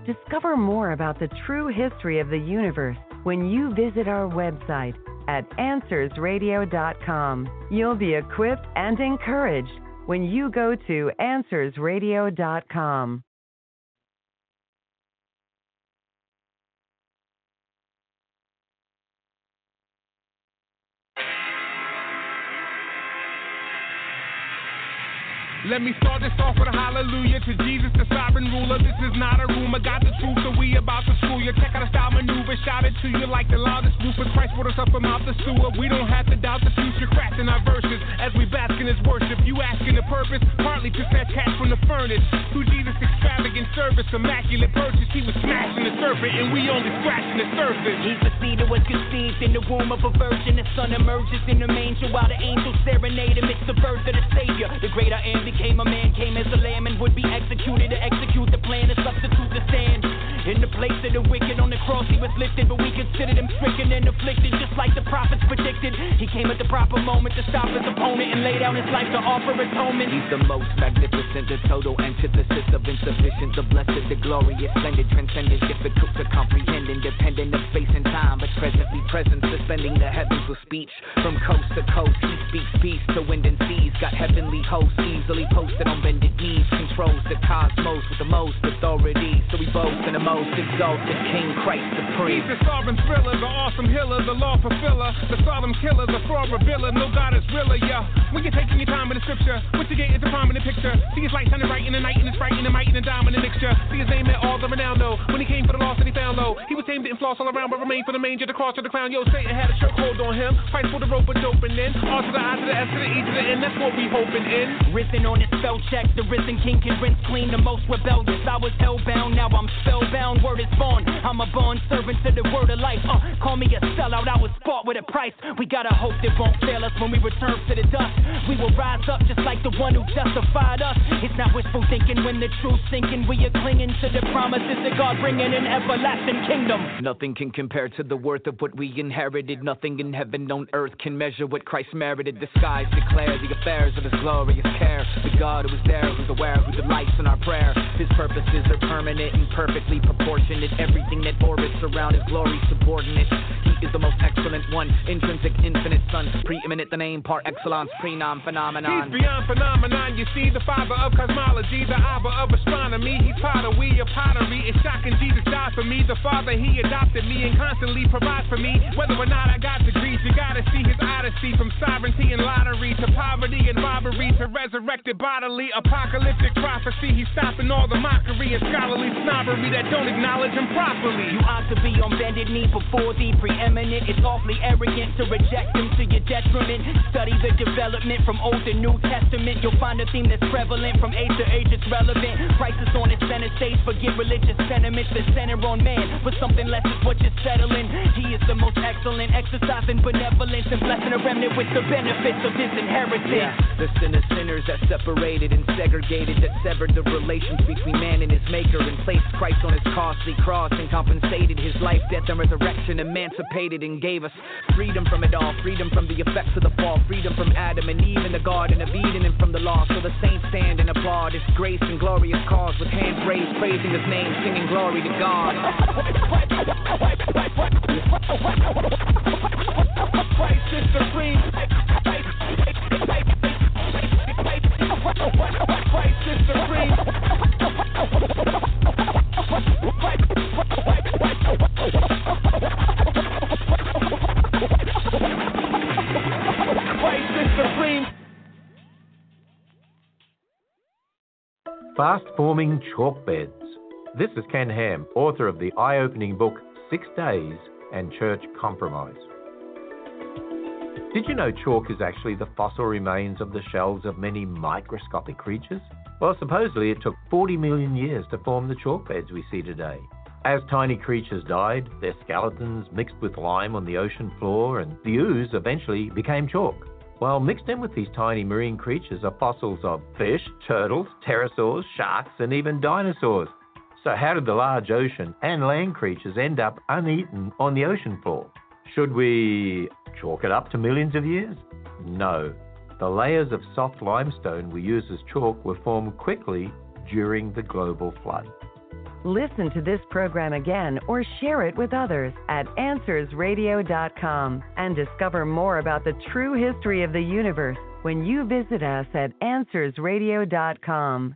Speaker 9: Discover more about the true history of the universe when you visit our website at AnswersRadio.com. You'll be equipped and encouraged when you go to AnswersRadio.com.
Speaker 11: Let me start this off with a hallelujah to Jesus, the sovereign ruler. This is not a rumor, got the truth, so we about to school you. Check out a style maneuver, shout it to you like the loudest roofer. Christ brought us up from out the sewer. We don't have to doubt the future, crafting our verses as we bask in his worship. You asking the purpose, partly to snatch cats from the furnace. Through Jesus' extravagant service, immaculate purchase, he was smashing the serpent, and we only scratching the surface.
Speaker 12: Seed that was conceived in the womb of a virgin. The son emerges in the manger while the angels serenade him. It's the birth of the Savior. The greater I am became a man, came as a lamb, and would be executed to execute the plan to substitute the stand. In the place of the wicked on the cross, he was lifted, but we considered him stricken and afflicted, just like the prophets predicted. He came at the proper moment to stop his opponent and lay down his life to offer atonement.
Speaker 13: He's the most magnificent, the total antithesis of insufficient, the blessed, the glorious, splendid, transcendent, difficult to comprehend, independent of space and time, but presently present, suspending the heavens with speech. From coast to coast, he speaks peace to wind and seas, got heavenly hosts easily posted on bended knees, controls the cosmos with the most authority, so we boast in the exalted King Christ supreme.
Speaker 11: He's the sovereign thriller, the awesome healer, the law fulfiller, the solemn killer, the fraud revealer. No God is realer, yeah. When you're taking your time in the scripture, what you get is a prominent picture. See his light shining bright in the night, and it's bright in the might and the diamond mixture. See his name at all the Ronaldo. When he came for the lost and he found low, he was tamed, didn't floss all around, but remained for the manger, the cross, to the crown. Yo, Satan had a chokehold on him. Fight for the rope, but doping in. all to the I to the S to the E to the N. That's what we hoping in.
Speaker 12: Risen on his spell check, the risen king can rinse clean the most rebellious. I was hellbound, now I'm spellbound. Word is born. I'm a born servant to the word of life. Uh, call me a sellout, I was bought with a price. We gotta hope that won't fail us when we return to the dust. We will rise up just like the one who justified us. It's not wishful thinking when the truth's sinking. We are clinging to the promises that God bringing an everlasting kingdom.
Speaker 13: Nothing can compare to the worth of what we inherited. Nothing in heaven on earth can measure what Christ merited. The skies declare the affairs of his glorious care. The God who is there, who's aware, who delights in our prayer. His purposes are permanent and perfectly proportionate. Everything that orbits around his glory subordinate. He is the most excellent one, intrinsic, infinite son, preeminent, the name par excellence, prenom phenomenon.
Speaker 11: He's beyond phenomenon. You see, the father of cosmology, the Abba of astronomy. He's potter, we are pottery. It's shocking Jesus died for me. The father, he adopted me and constantly provides for me. Whether or not I got degrees, you gotta see his odyssey from sovereignty and lottery to poverty and robbery to resurrected bodily apocalyptic prophecy. He's stopping all the mockery and scholarly snobbery that don't acknowledge him properly.
Speaker 12: You ought to be on bended knee before the preeminent. It's awfully arrogant to reject him to your detriment. Study the development from Old to New Testament. You'll find a theme that's prevalent from age to age. It's relevant. Crisis on its center stage. Forget religious sentiments that center on man. But something less is what you're settling. He is the most excellent, exercising benevolence and blessing a remnant with the benefits of his inheritance.
Speaker 13: Yeah, the sin sinners that separated and segregated, that severed the relations between man and his maker, and placed Christ on his costly cross and compensated his life, death, and resurrection, emancipated and gave us freedom from it all, freedom from the effects of the fall, freedom from Adam and Eve in the Garden of Eden, and from the law. So the saints stand and applaud his grace and glorious cause with hands raised, praising his name, singing glory to God.
Speaker 11: Christ is supreme. Christ is supreme.
Speaker 7: Fast forming chalk beds. This is Ken Ham, author of the eye opening book Six Days and Church Compromise. Did you know chalk is actually the fossil remains of the shells of many microscopic creatures? Well, supposedly it took 40 million years to form the chalk beds we see today. As tiny creatures died, their skeletons mixed with lime on the ocean floor, and the ooze eventually became chalk. Well, mixed in with these tiny marine creatures are fossils of fish, turtles, pterosaurs, sharks, and even dinosaurs. So, how did the large ocean and land creatures end up uneaten on the ocean floor? Should we chalk it up to millions of years? No. The layers of soft limestone we use as chalk were formed quickly during the global flood.
Speaker 9: Listen to this program again or share it with others at AnswersRadio.com and discover more about the true history of the universe when you visit us at AnswersRadio.com.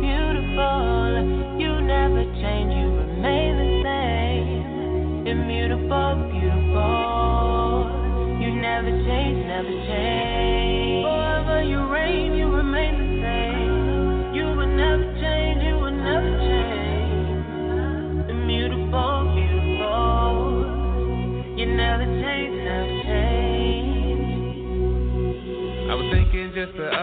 Speaker 14: change, never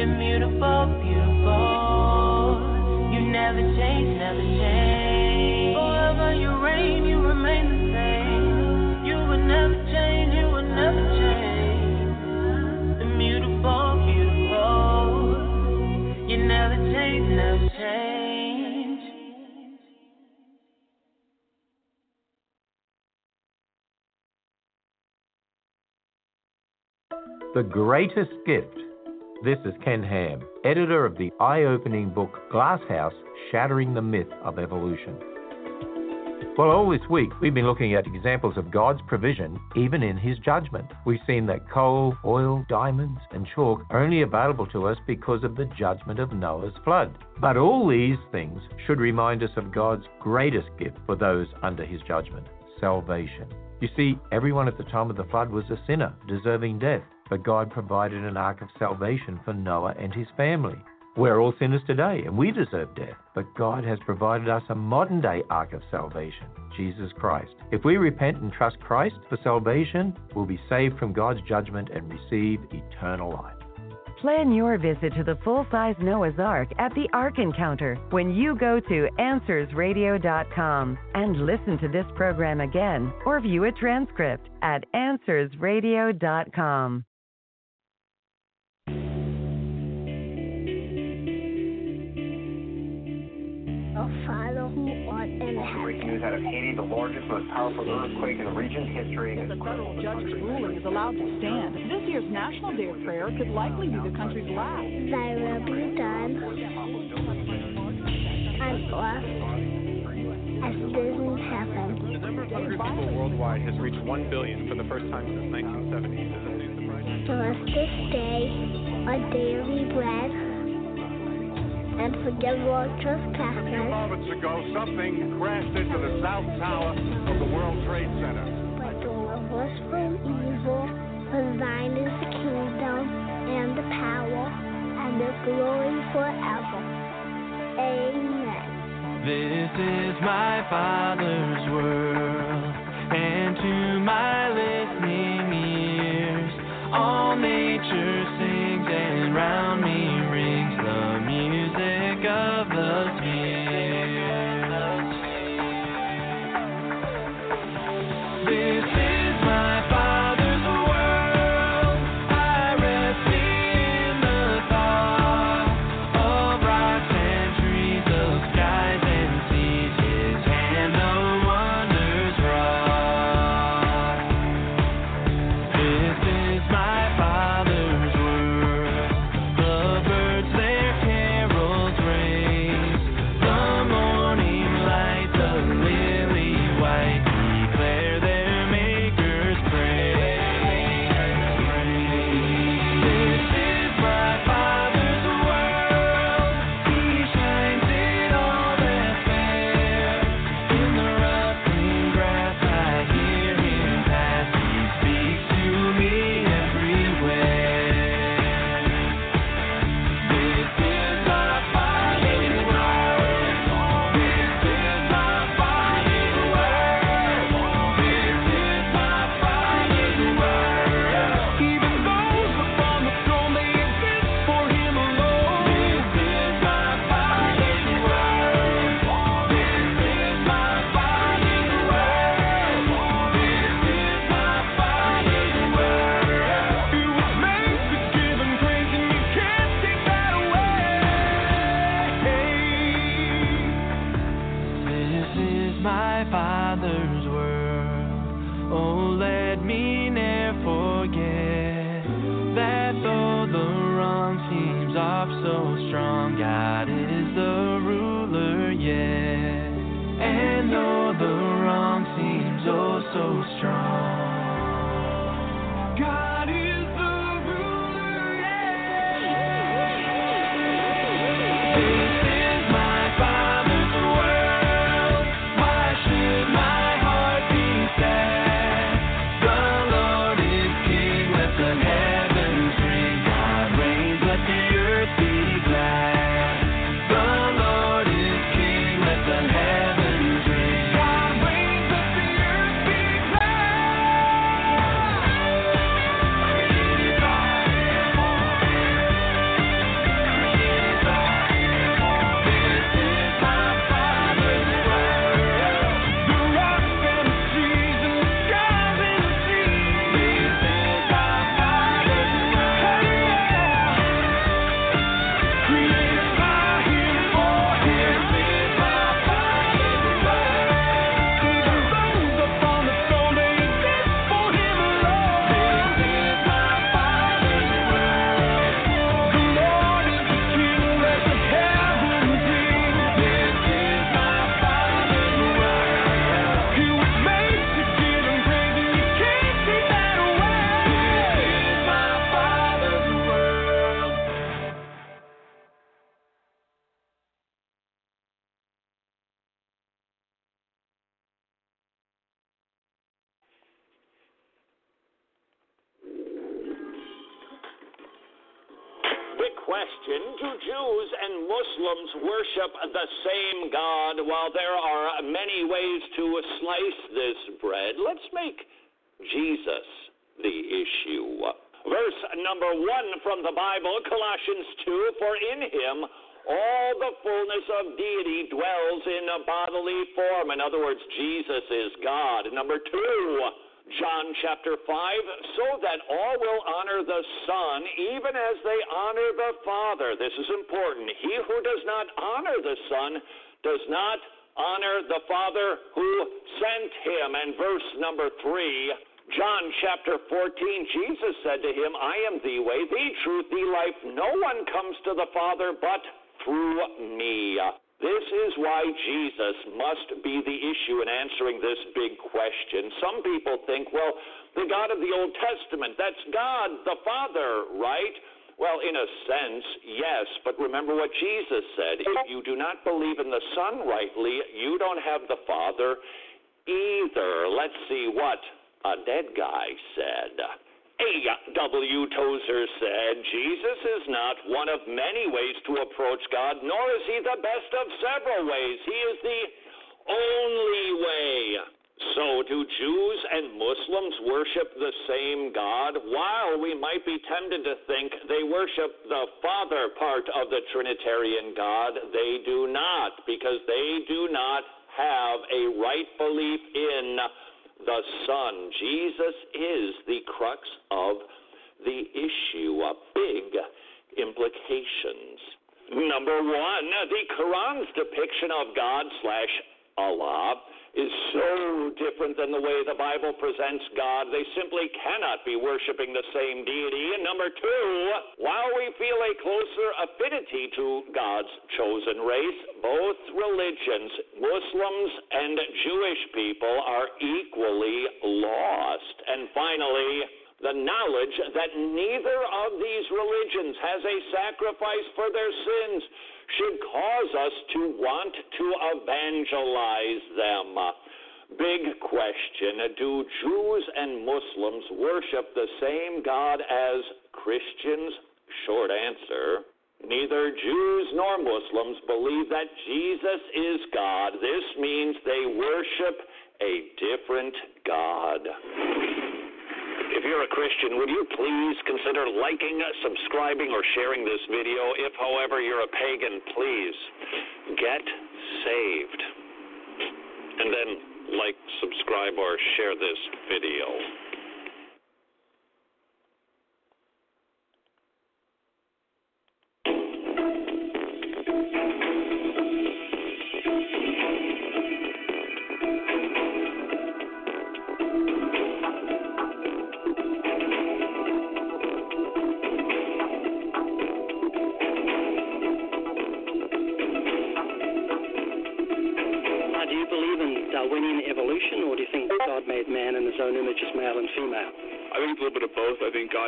Speaker 14: Immutable, beautiful. You never change, never change. Forever you reign, you remain the same. You will never change, you will never change. Immutable, beautiful. You never change, never change.
Speaker 7: The Greatest Gift. This is Ken Ham, editor of the eye opening book Glasshouse Shattering the Myth of Evolution. Well, all this week we've been looking at examples of God's provision even in His judgment. We've seen that coal, oil, diamonds, and chalk are only available to us because of the judgment of Noah's flood. But all these things should remind us of God's greatest gift for those under His judgment salvation. You see, everyone at the time of the flood was a sinner, deserving death, but God provided an ark of salvation for Noah and his family. We're all sinners today and we deserve death, but God has provided us a modern day ark of salvation, Jesus Christ. If we repent and trust Christ for salvation, we'll be saved from God's judgment and receive eternal life.
Speaker 15: Plan your visit to the full size Noah's Ark at the Ark Encounter when you go to AnswersRadio.com and listen to this program again or view a transcript at AnswersRadio.com.
Speaker 16: years out of Haiti, the largest, most powerful earthquake in the region's history.
Speaker 17: If the federal judge's ruling is allowed to stand, this year's National Day of Prayer could likely be the country's last.
Speaker 18: I will be done. I'm lost. As doesn't happen.
Speaker 19: The number of hungry people worldwide has reached 1 billion for the first time since 1970.
Speaker 18: Bless this day, our daily bread and forgive our trespasses.
Speaker 20: A few moments ago, something crashed into the south tower of the World Trade Center.
Speaker 18: But deliver us from evil, for thine is the kingdom and the power and the glory forever. Amen.
Speaker 21: This is my Father's
Speaker 9: word. Jews and Muslims worship the same God. While there are many ways to slice this bread, let's make Jesus the issue.
Speaker 22: Verse number one from the Bible, Colossians 2 For in him all the fullness of deity dwells in a bodily form. In other words, Jesus is God. Number two, John chapter 5 So that all will honor the Son, even as they honor the Father. This is important. He who does not honor the Son does not honor the Father who sent him. And verse number 3 John chapter 14, Jesus said to him, I am the way, the truth, the life. No one comes to the Father but through me. This is why Jesus must be the issue in answering this big question. Some people think, well, the God of the Old Testament, that's God the Father, right? Well, in a sense, yes, but remember what Jesus said. If you do not believe in the Son rightly, you don't have the Father either. Let's see what a dead guy said. A.W. Tozer said, Jesus is not one of many ways to approach God, nor is he the best of several ways. He is the only way. So, do Jews and Muslims worship the same God? While we might be tempted to think they worship the Father part of the Trinitarian God, they do not, because they do not have a right belief in the Son. Jesus is the crux of the issue. Uh, big implications. Number one, the Quran's depiction of God slash Allah is so different than the way the Bible presents God, they simply cannot be worshiping the same deity. And number two, while we feel a closer affinity to God's chosen race, both religions, Muslims and Jewish people, are equally lost. And finally, the knowledge that neither of these religions has a sacrifice for their sins should cause us to want to evangelize them. Big question Do Jews and Muslims worship the same God as Christians? Short answer. Neither Jews nor Muslims believe that Jesus is God. This means they worship a different God. If you're a Christian, would you please consider liking, subscribing, or sharing this video? If, however, you're a pagan, please get saved. And then like, subscribe, or share this video.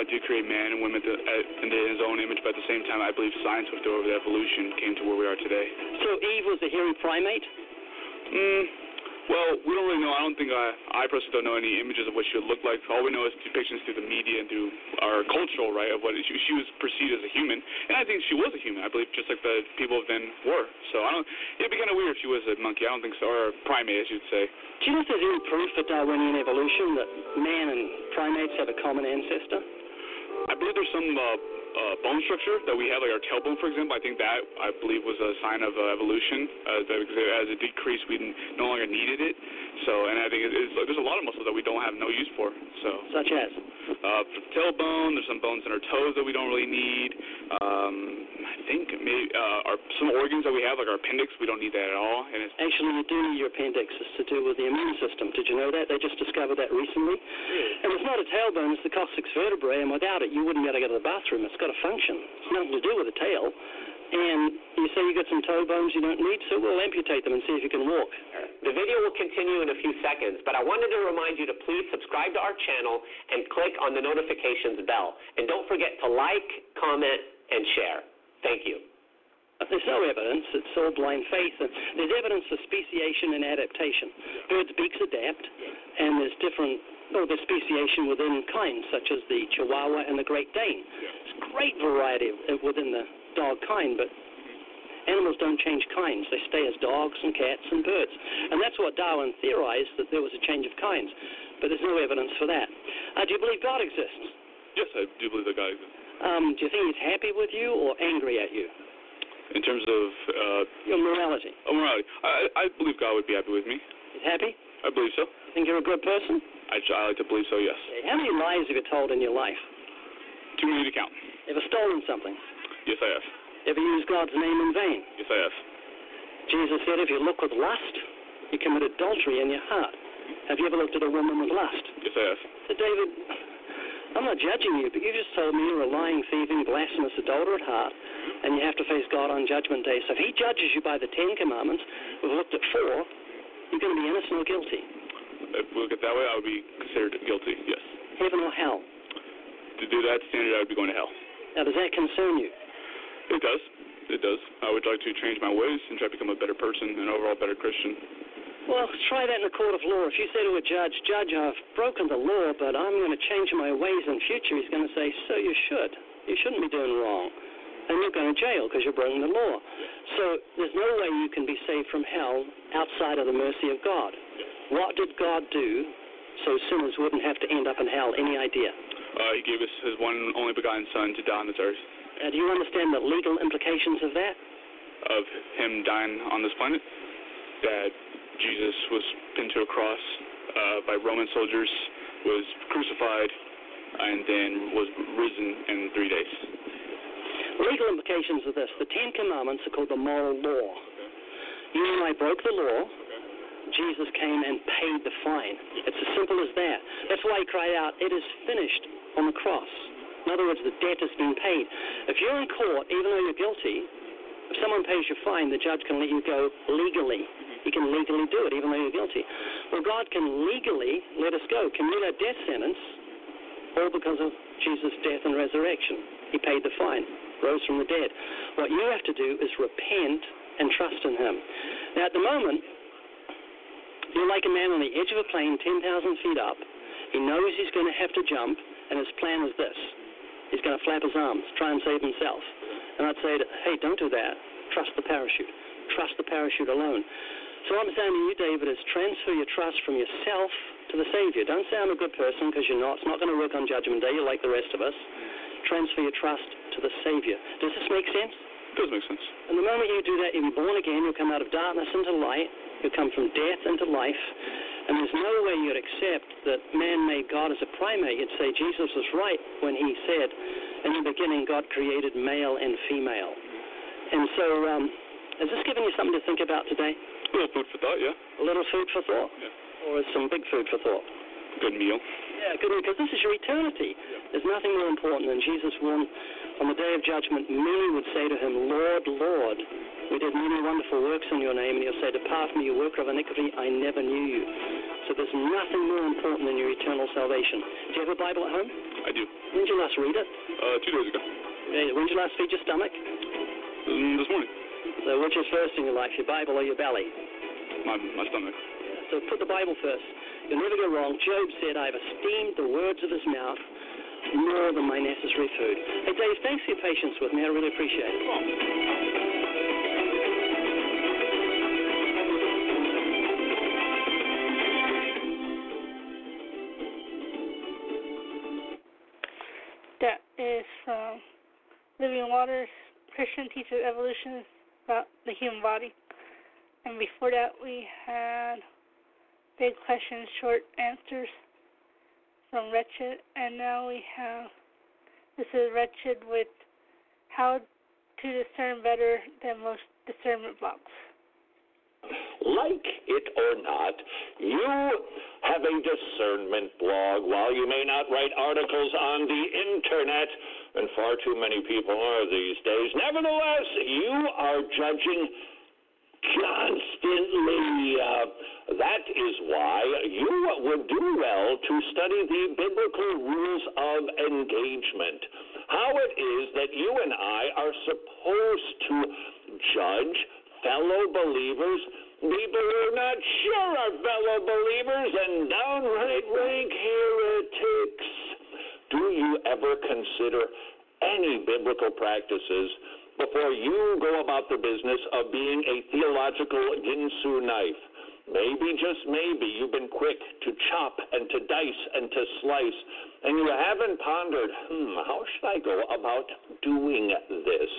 Speaker 23: God
Speaker 24: did create man and women to, uh, in his own image, but at the same time, I believe science with over the evolution came to where we are today.
Speaker 23: So Eve was a hairy primate?
Speaker 24: Mm, well, we don't really know. I don't think I, I personally don't know any images of what she would look like. All we know is depictions through the media and through our cultural, right, of what she, she was perceived as a human. And I think she was a human. I believe just like the people then were. So I don't. It'd be kind of weird if she was a monkey. I don't think so, or a primate, as you'd say.
Speaker 23: Do you know if there's any proof for Darwinian evolution that man and primates have a common ancestor?
Speaker 24: Believe there's some uh, uh, bone structure that we have, like our tailbone, for example. I think that I believe was a sign of uh, evolution. Uh, that as it decreased, we no longer needed it. So, and I think it, it's, there's a lot of muscles that we don't have no use for. So,
Speaker 23: such as
Speaker 24: uh, tailbone, there's some bones in our toes that we don't really need. Um, I think maybe uh, our some organs that we have, like our appendix, we don't need that at all. And it's
Speaker 23: Actually, you do need your appendix. It's to do with the immune system. Did you know that? They just discovered that recently. And it's not a tailbone, it's the coccyx vertebrae, and without it, you wouldn't be able to go to the bathroom. It's got a function. It's nothing to do with the tail. And you say you got some toe bones you don't need, so we'll amputate them and see if you can walk.
Speaker 25: The video will continue in a few seconds, but I wanted to remind you to please subscribe to our channel and click on the notifications bell. And don't forget to like, comment, and share. Thank you.
Speaker 23: There's no evidence. It's all blind faith. And there's evidence of speciation and adaptation. Birds' beaks adapt, and there's different, well, there's speciation within kinds, such as the Chihuahua and the Great Dane. There's great variety within the dog kind, but animals don't change kinds. They stay as dogs and cats and birds. And that's what Darwin theorized, that there was a change of kinds. But there's no evidence for that. Uh, do you believe God exists?
Speaker 24: Yes, I do believe that God exists.
Speaker 23: Um, do you think He's happy with you or angry at you?
Speaker 24: In terms of uh,
Speaker 23: Your morality.
Speaker 24: oh, morality, I, I believe God would be happy with me.
Speaker 23: He's happy?
Speaker 24: I believe so.
Speaker 23: Think you're a good person?
Speaker 24: I, I like to believe so. Yes.
Speaker 23: Okay. How many lies have you told in your life?
Speaker 24: Too many to count.
Speaker 23: You ever stolen something?
Speaker 24: Yes, I have.
Speaker 23: Ever used God's name in vain?
Speaker 24: Yes, I have.
Speaker 23: Jesus said, if you look with lust, you commit adultery in your heart. Have you ever looked at a woman with lust?
Speaker 24: Yes, I have.
Speaker 23: So, David, I'm not judging you, but you just told me you're a lying, thieving, blasphemous adulterer at heart, and you have to face God on Judgment Day. So if He judges you by the Ten Commandments, we've looked at four, you're going to be innocent or guilty.
Speaker 24: If we look at that way, I would be considered guilty. Yes.
Speaker 23: Heaven or hell.
Speaker 24: To do that standard, I would be going to hell.
Speaker 23: Now, does that concern you?
Speaker 24: It does. It does. I would like to change my ways and try to become a better person and overall better Christian.
Speaker 23: Well, try that in a court of law. If you say to a judge, Judge, I've broken the law, but I'm going to change my ways in future, he's going to say, So you should. You shouldn't be doing wrong. And you're going to jail because you're breaking the law. So there's no way you can be saved from hell outside of the mercy of God. What did God do so sinners wouldn't have to end up in hell? Any idea?
Speaker 24: Uh, he gave us his one only begotten Son to die on this earth.
Speaker 23: Uh, do you understand the legal implications of that?
Speaker 24: Of him dying on this planet, that Jesus was pinned to a cross uh, by Roman soldiers, was crucified, and then was risen in three days.
Speaker 23: Legal implications of this. The Ten Commandments are called the moral law. You and I broke the law. Jesus came and paid the fine. It's as simple as that. That's why he cried out, It is finished on the cross. In other words, the debt has been paid. If you're in court, even though you're guilty, if someone pays your fine, the judge can let you go legally. He can legally do it, even though you're guilty. Well, God can legally let us go, commute our death sentence, all because of Jesus' death and resurrection. He paid the fine, rose from the dead. What you have to do is repent and trust in Him. Now, at the moment, you're like a man on the edge of a plane, 10,000 feet up. He knows he's going to have to jump, and his plan is this he's going to flap his arms, try and save himself. And I'd say, to, hey, don't do that. Trust the parachute. Trust the parachute alone. So what I'm saying to you, David, is transfer your trust from yourself to the Savior. Don't say I'm a good person because you're not. It's not going to work on Judgment Day. You're like the rest of us. Transfer your trust to the Savior. Does this make sense?
Speaker 24: It does make sense.
Speaker 23: And the moment you do that, you'll be born again. You'll come out of darkness into light. You'll come from death into life. And there's no way you'd accept that man made God as a primate. You'd say Jesus was right when he said, in the beginning, God created male and female. And so, um, is this giving you something to think about today?
Speaker 24: A little food for thought, yeah.
Speaker 23: A little food for thought? Or is some big food for thought?
Speaker 24: Good meal.
Speaker 23: Yeah, good, meal, because this is your eternity. There's nothing more important than Jesus warned on the day of judgment, many would say to him, Lord, Lord, we did many wonderful works in your name. And he'll say, Depart from me, you worker of iniquity, I never knew you. So there's nothing more important than your eternal salvation. Do you have a Bible at home?
Speaker 24: I do.
Speaker 23: When did you last read it?
Speaker 24: Uh, two days ago.
Speaker 23: When did you last feed your stomach?
Speaker 24: Mm, this morning.
Speaker 23: So which is first in your life, your Bible or your belly?
Speaker 24: My, my stomach.
Speaker 23: So put the Bible first. You'll never go wrong. Job said, I've esteemed the words of his mouth more than my necessary food. Hey, Dave, thanks for your patience with me. I really appreciate it.
Speaker 3: That is from Living Waters Christian Teacher Evolution about the human body. And before that, we had big questions, short answers from Wretched. And now we have this is Wretched with how to discern better than most discernment blocks.
Speaker 22: Like it or not, you have a discernment blog. While you may not write articles on the internet, and far too many people are these days, nevertheless, you are judging constantly. Uh, that is why you would do well to study the biblical rules of engagement. How it is that you and I are supposed to judge fellow believers, people who are not sure are fellow believers, and downright rank heretics. Do you ever consider any biblical practices before you go about the business of being a theological Ginsu knife? Maybe, just maybe, you've been quick to chop and to dice and to slice, and you haven't pondered, hmm, how should I go about doing this?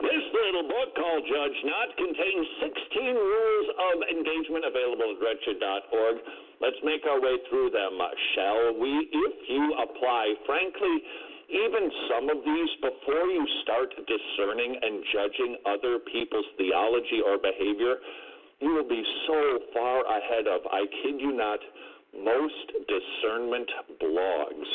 Speaker 22: This little book called Judge Not contains 16 rules of engagement available at wretched.org. Let's make our way through them, shall we? If you apply, frankly, even some of these before you start discerning and judging other people's theology or behavior, you will be so far ahead of, I kid you not, most discernment blogs.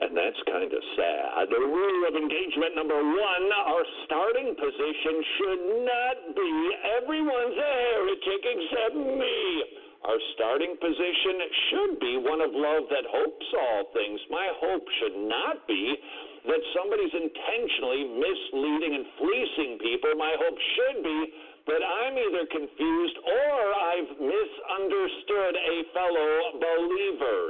Speaker 22: And that's kind of sad. The rule of engagement number one our starting position should not be everyone's heretic except me. Our starting position should be one of love that hopes all things. My hope should not be that somebody's intentionally misleading and fleecing people. My hope should be that I'm either confused or I've misunderstood a fellow believer.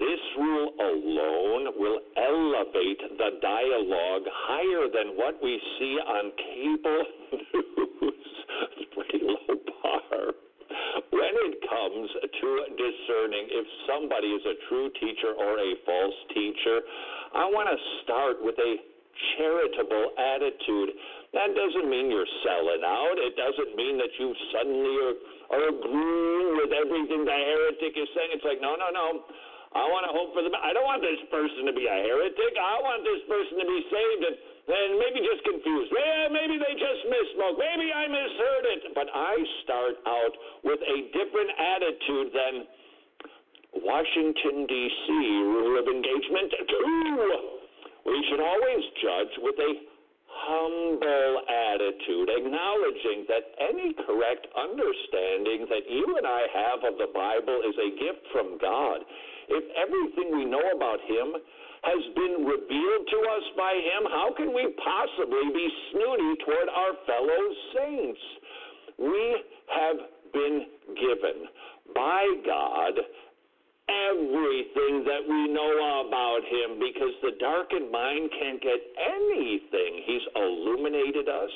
Speaker 22: This rule alone will elevate the dialogue higher than what we see on cable [laughs] news. It's pretty low bar. When it comes to discerning if somebody is a true teacher or a false teacher, I want to start with a charitable attitude. That doesn't mean you're selling out. It doesn't mean that you suddenly are, are agreeing with everything the heretic is saying. It's like, no, no, no. I want to hope for the. I don't want this person to be a heretic. I want this person to be saved and then maybe just confused. Yeah, maybe they just misspoke. Maybe I misheard it. But I start out with a different attitude than Washington D.C. rule of engagement two. We should always judge with a humble attitude, acknowledging that any correct understanding that you and I have of the Bible is a gift from God. If everything we know about Him has been revealed to us by Him, how can we possibly be snooty toward our fellow saints? We have been given by God everything that we know about him because the darkened mind can't get anything. He's illuminated us.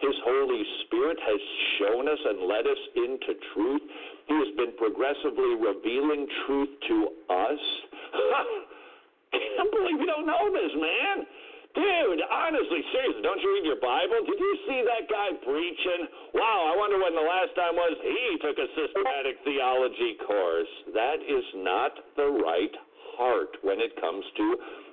Speaker 22: His Holy Spirit has shown us and led us into truth. He has been progressively revealing truth to us. [laughs] Can't believe you don't know this, man. Dude, honestly, seriously, don't you read your Bible? Did you see that guy preaching? Wow, I wonder when the last time was he took a systematic theology course. That is not the right heart when it comes to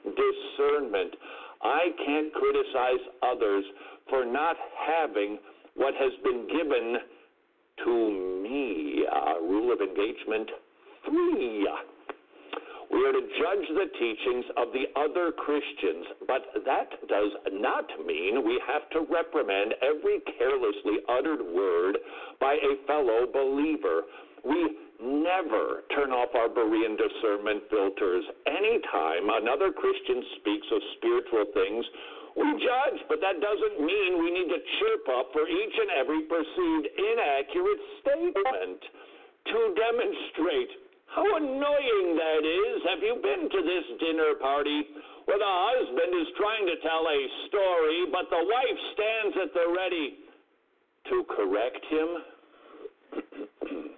Speaker 22: discernment. I can't criticize others for not having what has been given to me. Uh, rule of engagement three. We are to judge the teachings of the other Christians, but that does not mean we have to reprimand every carelessly uttered word by a fellow believer. We never turn off our Berean discernment filters. Anytime another Christian speaks of spiritual things, we judge, but that doesn't mean we need to chirp up for each and every perceived inaccurate statement. To demonstrate how annoying that is. Have you been to this dinner party where the husband is trying to tell a story, but the wife stands at the ready to correct him? [clears throat]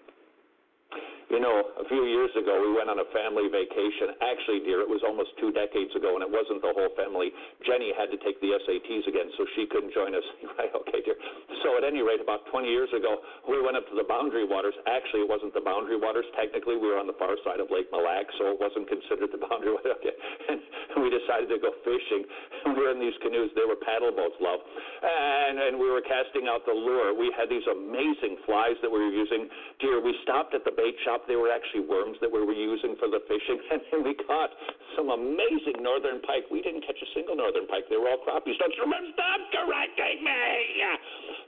Speaker 22: You know, a few years ago, we went on a family vacation. Actually, dear, it was almost two decades ago, and it wasn't the whole family. Jenny had to take the SATs again, so she couldn't join us. [laughs] right, okay, dear. So, at any rate, about 20 years ago, we went up to the Boundary Waters. Actually, it wasn't the Boundary Waters. Technically, we were on the far side of Lake Mille Lacs, so it wasn't considered the Boundary Waters. [laughs] Okay. And we decided to go fishing. We [laughs] were in these canoes. They were paddle boats, love. And, and we were casting out the lure. We had these amazing flies that we were using. Dear, we stopped at the bait shop. They were actually worms that we were using for the fishing. [laughs] And we caught some amazing northern pike. We didn't catch a single northern pike. They were all crappies. Don't you remember? Stop correcting me.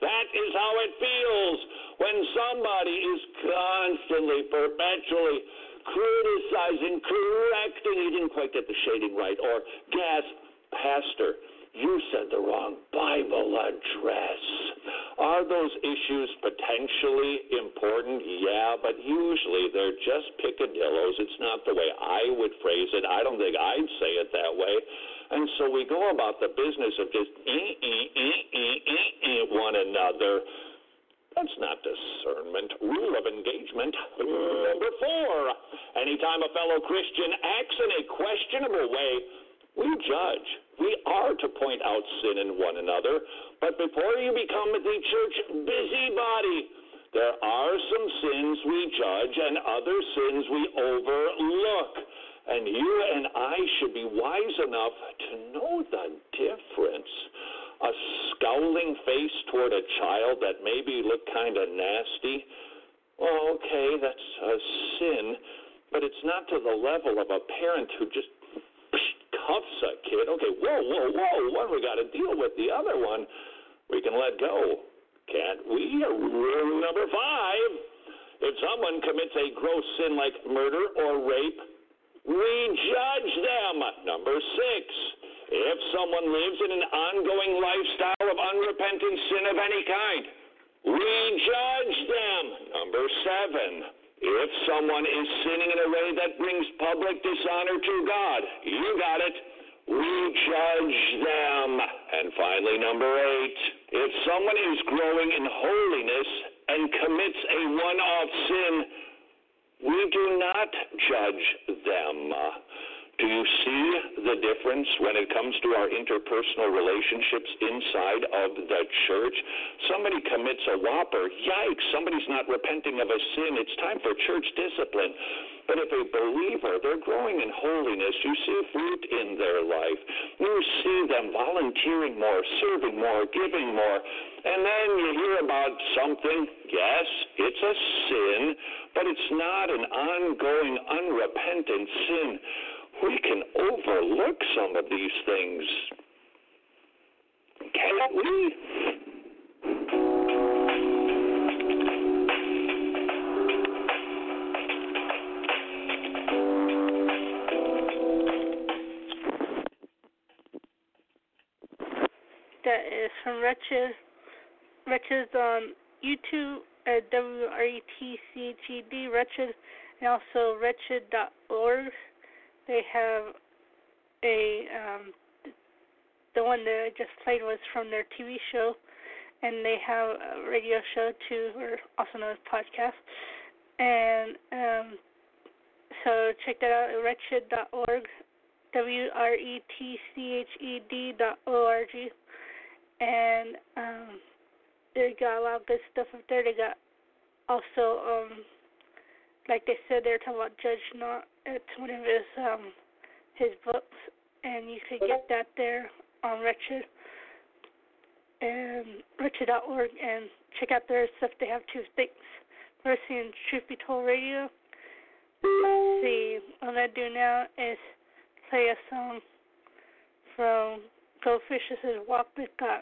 Speaker 22: That is how it feels when somebody is constantly, perpetually criticizing, correcting. He didn't quite get the shading right. Or gasp, Pastor, you said the wrong Bible address. Are those issues potentially important? Yeah, but usually they're just picadillos. It's not the way I would phrase it. I don't think I'd say it that way. And so we go about the business of just eh, eh, eh, one another. That's not discernment. Rule of engagement. Number four. Anytime a fellow Christian acts in a questionable way, we judge. We are to point out sin in one another. But before you become the church busybody, there are some sins we judge and other sins we overlook. And you and I should be wise enough to know the difference. A scowling face toward a child that maybe looked kind of nasty. Well, okay, that's a sin, but it's not to the level of a parent who just cuffs a kid. Okay, whoa, whoa, whoa, one we got to deal with, the other one we can let go. Can't we? Rule number five if someone commits a gross sin like murder or rape, we judge them. Number six, if someone lives in an ongoing lifestyle of unrepentant sin of any kind, we judge them. Number seven, if someone is sinning in a way that brings public dishonor to God, you got it. We judge them. And finally, number eight, if someone is growing in holiness and commits a one off sin, we do not judge them. Do you see the difference when it comes to our interpersonal relationships inside of the church? Somebody commits a whopper, yikes, somebody's not repenting of a sin. It's time for church discipline. But if a believer, they're growing in holiness, you see fruit in their life. You see them volunteering more, serving more, giving more. And then you hear about something, yes, it's a sin, but it's not an ongoing, unrepentant sin. We can overlook some of these things. Can't we?
Speaker 3: That is from Wretched. Wretched on YouTube at W R E T C H E D, Wretched, and also wretched.org. They have a, um, the one that I just played was from their TV show, and they have a radio show too, or also known as podcast. And um, so check that out at wretched.org, W R E T C H E D dot O R G. And um, they got a lot of good stuff up there. They got also, um, like they said, they're talking about Judge Not. It's one of his um, his books, and you could get that there on Wretched and Wretched.org, and check out their stuff. They have two things. Mercy and Truth Be Told Radio. Let's see. What gonna do now is play a song from Goldfish. Walk with God.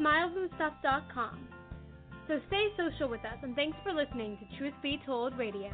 Speaker 26: Smilesandstuff.com. So stay social with us and thanks for listening to Truth Be Told Radio.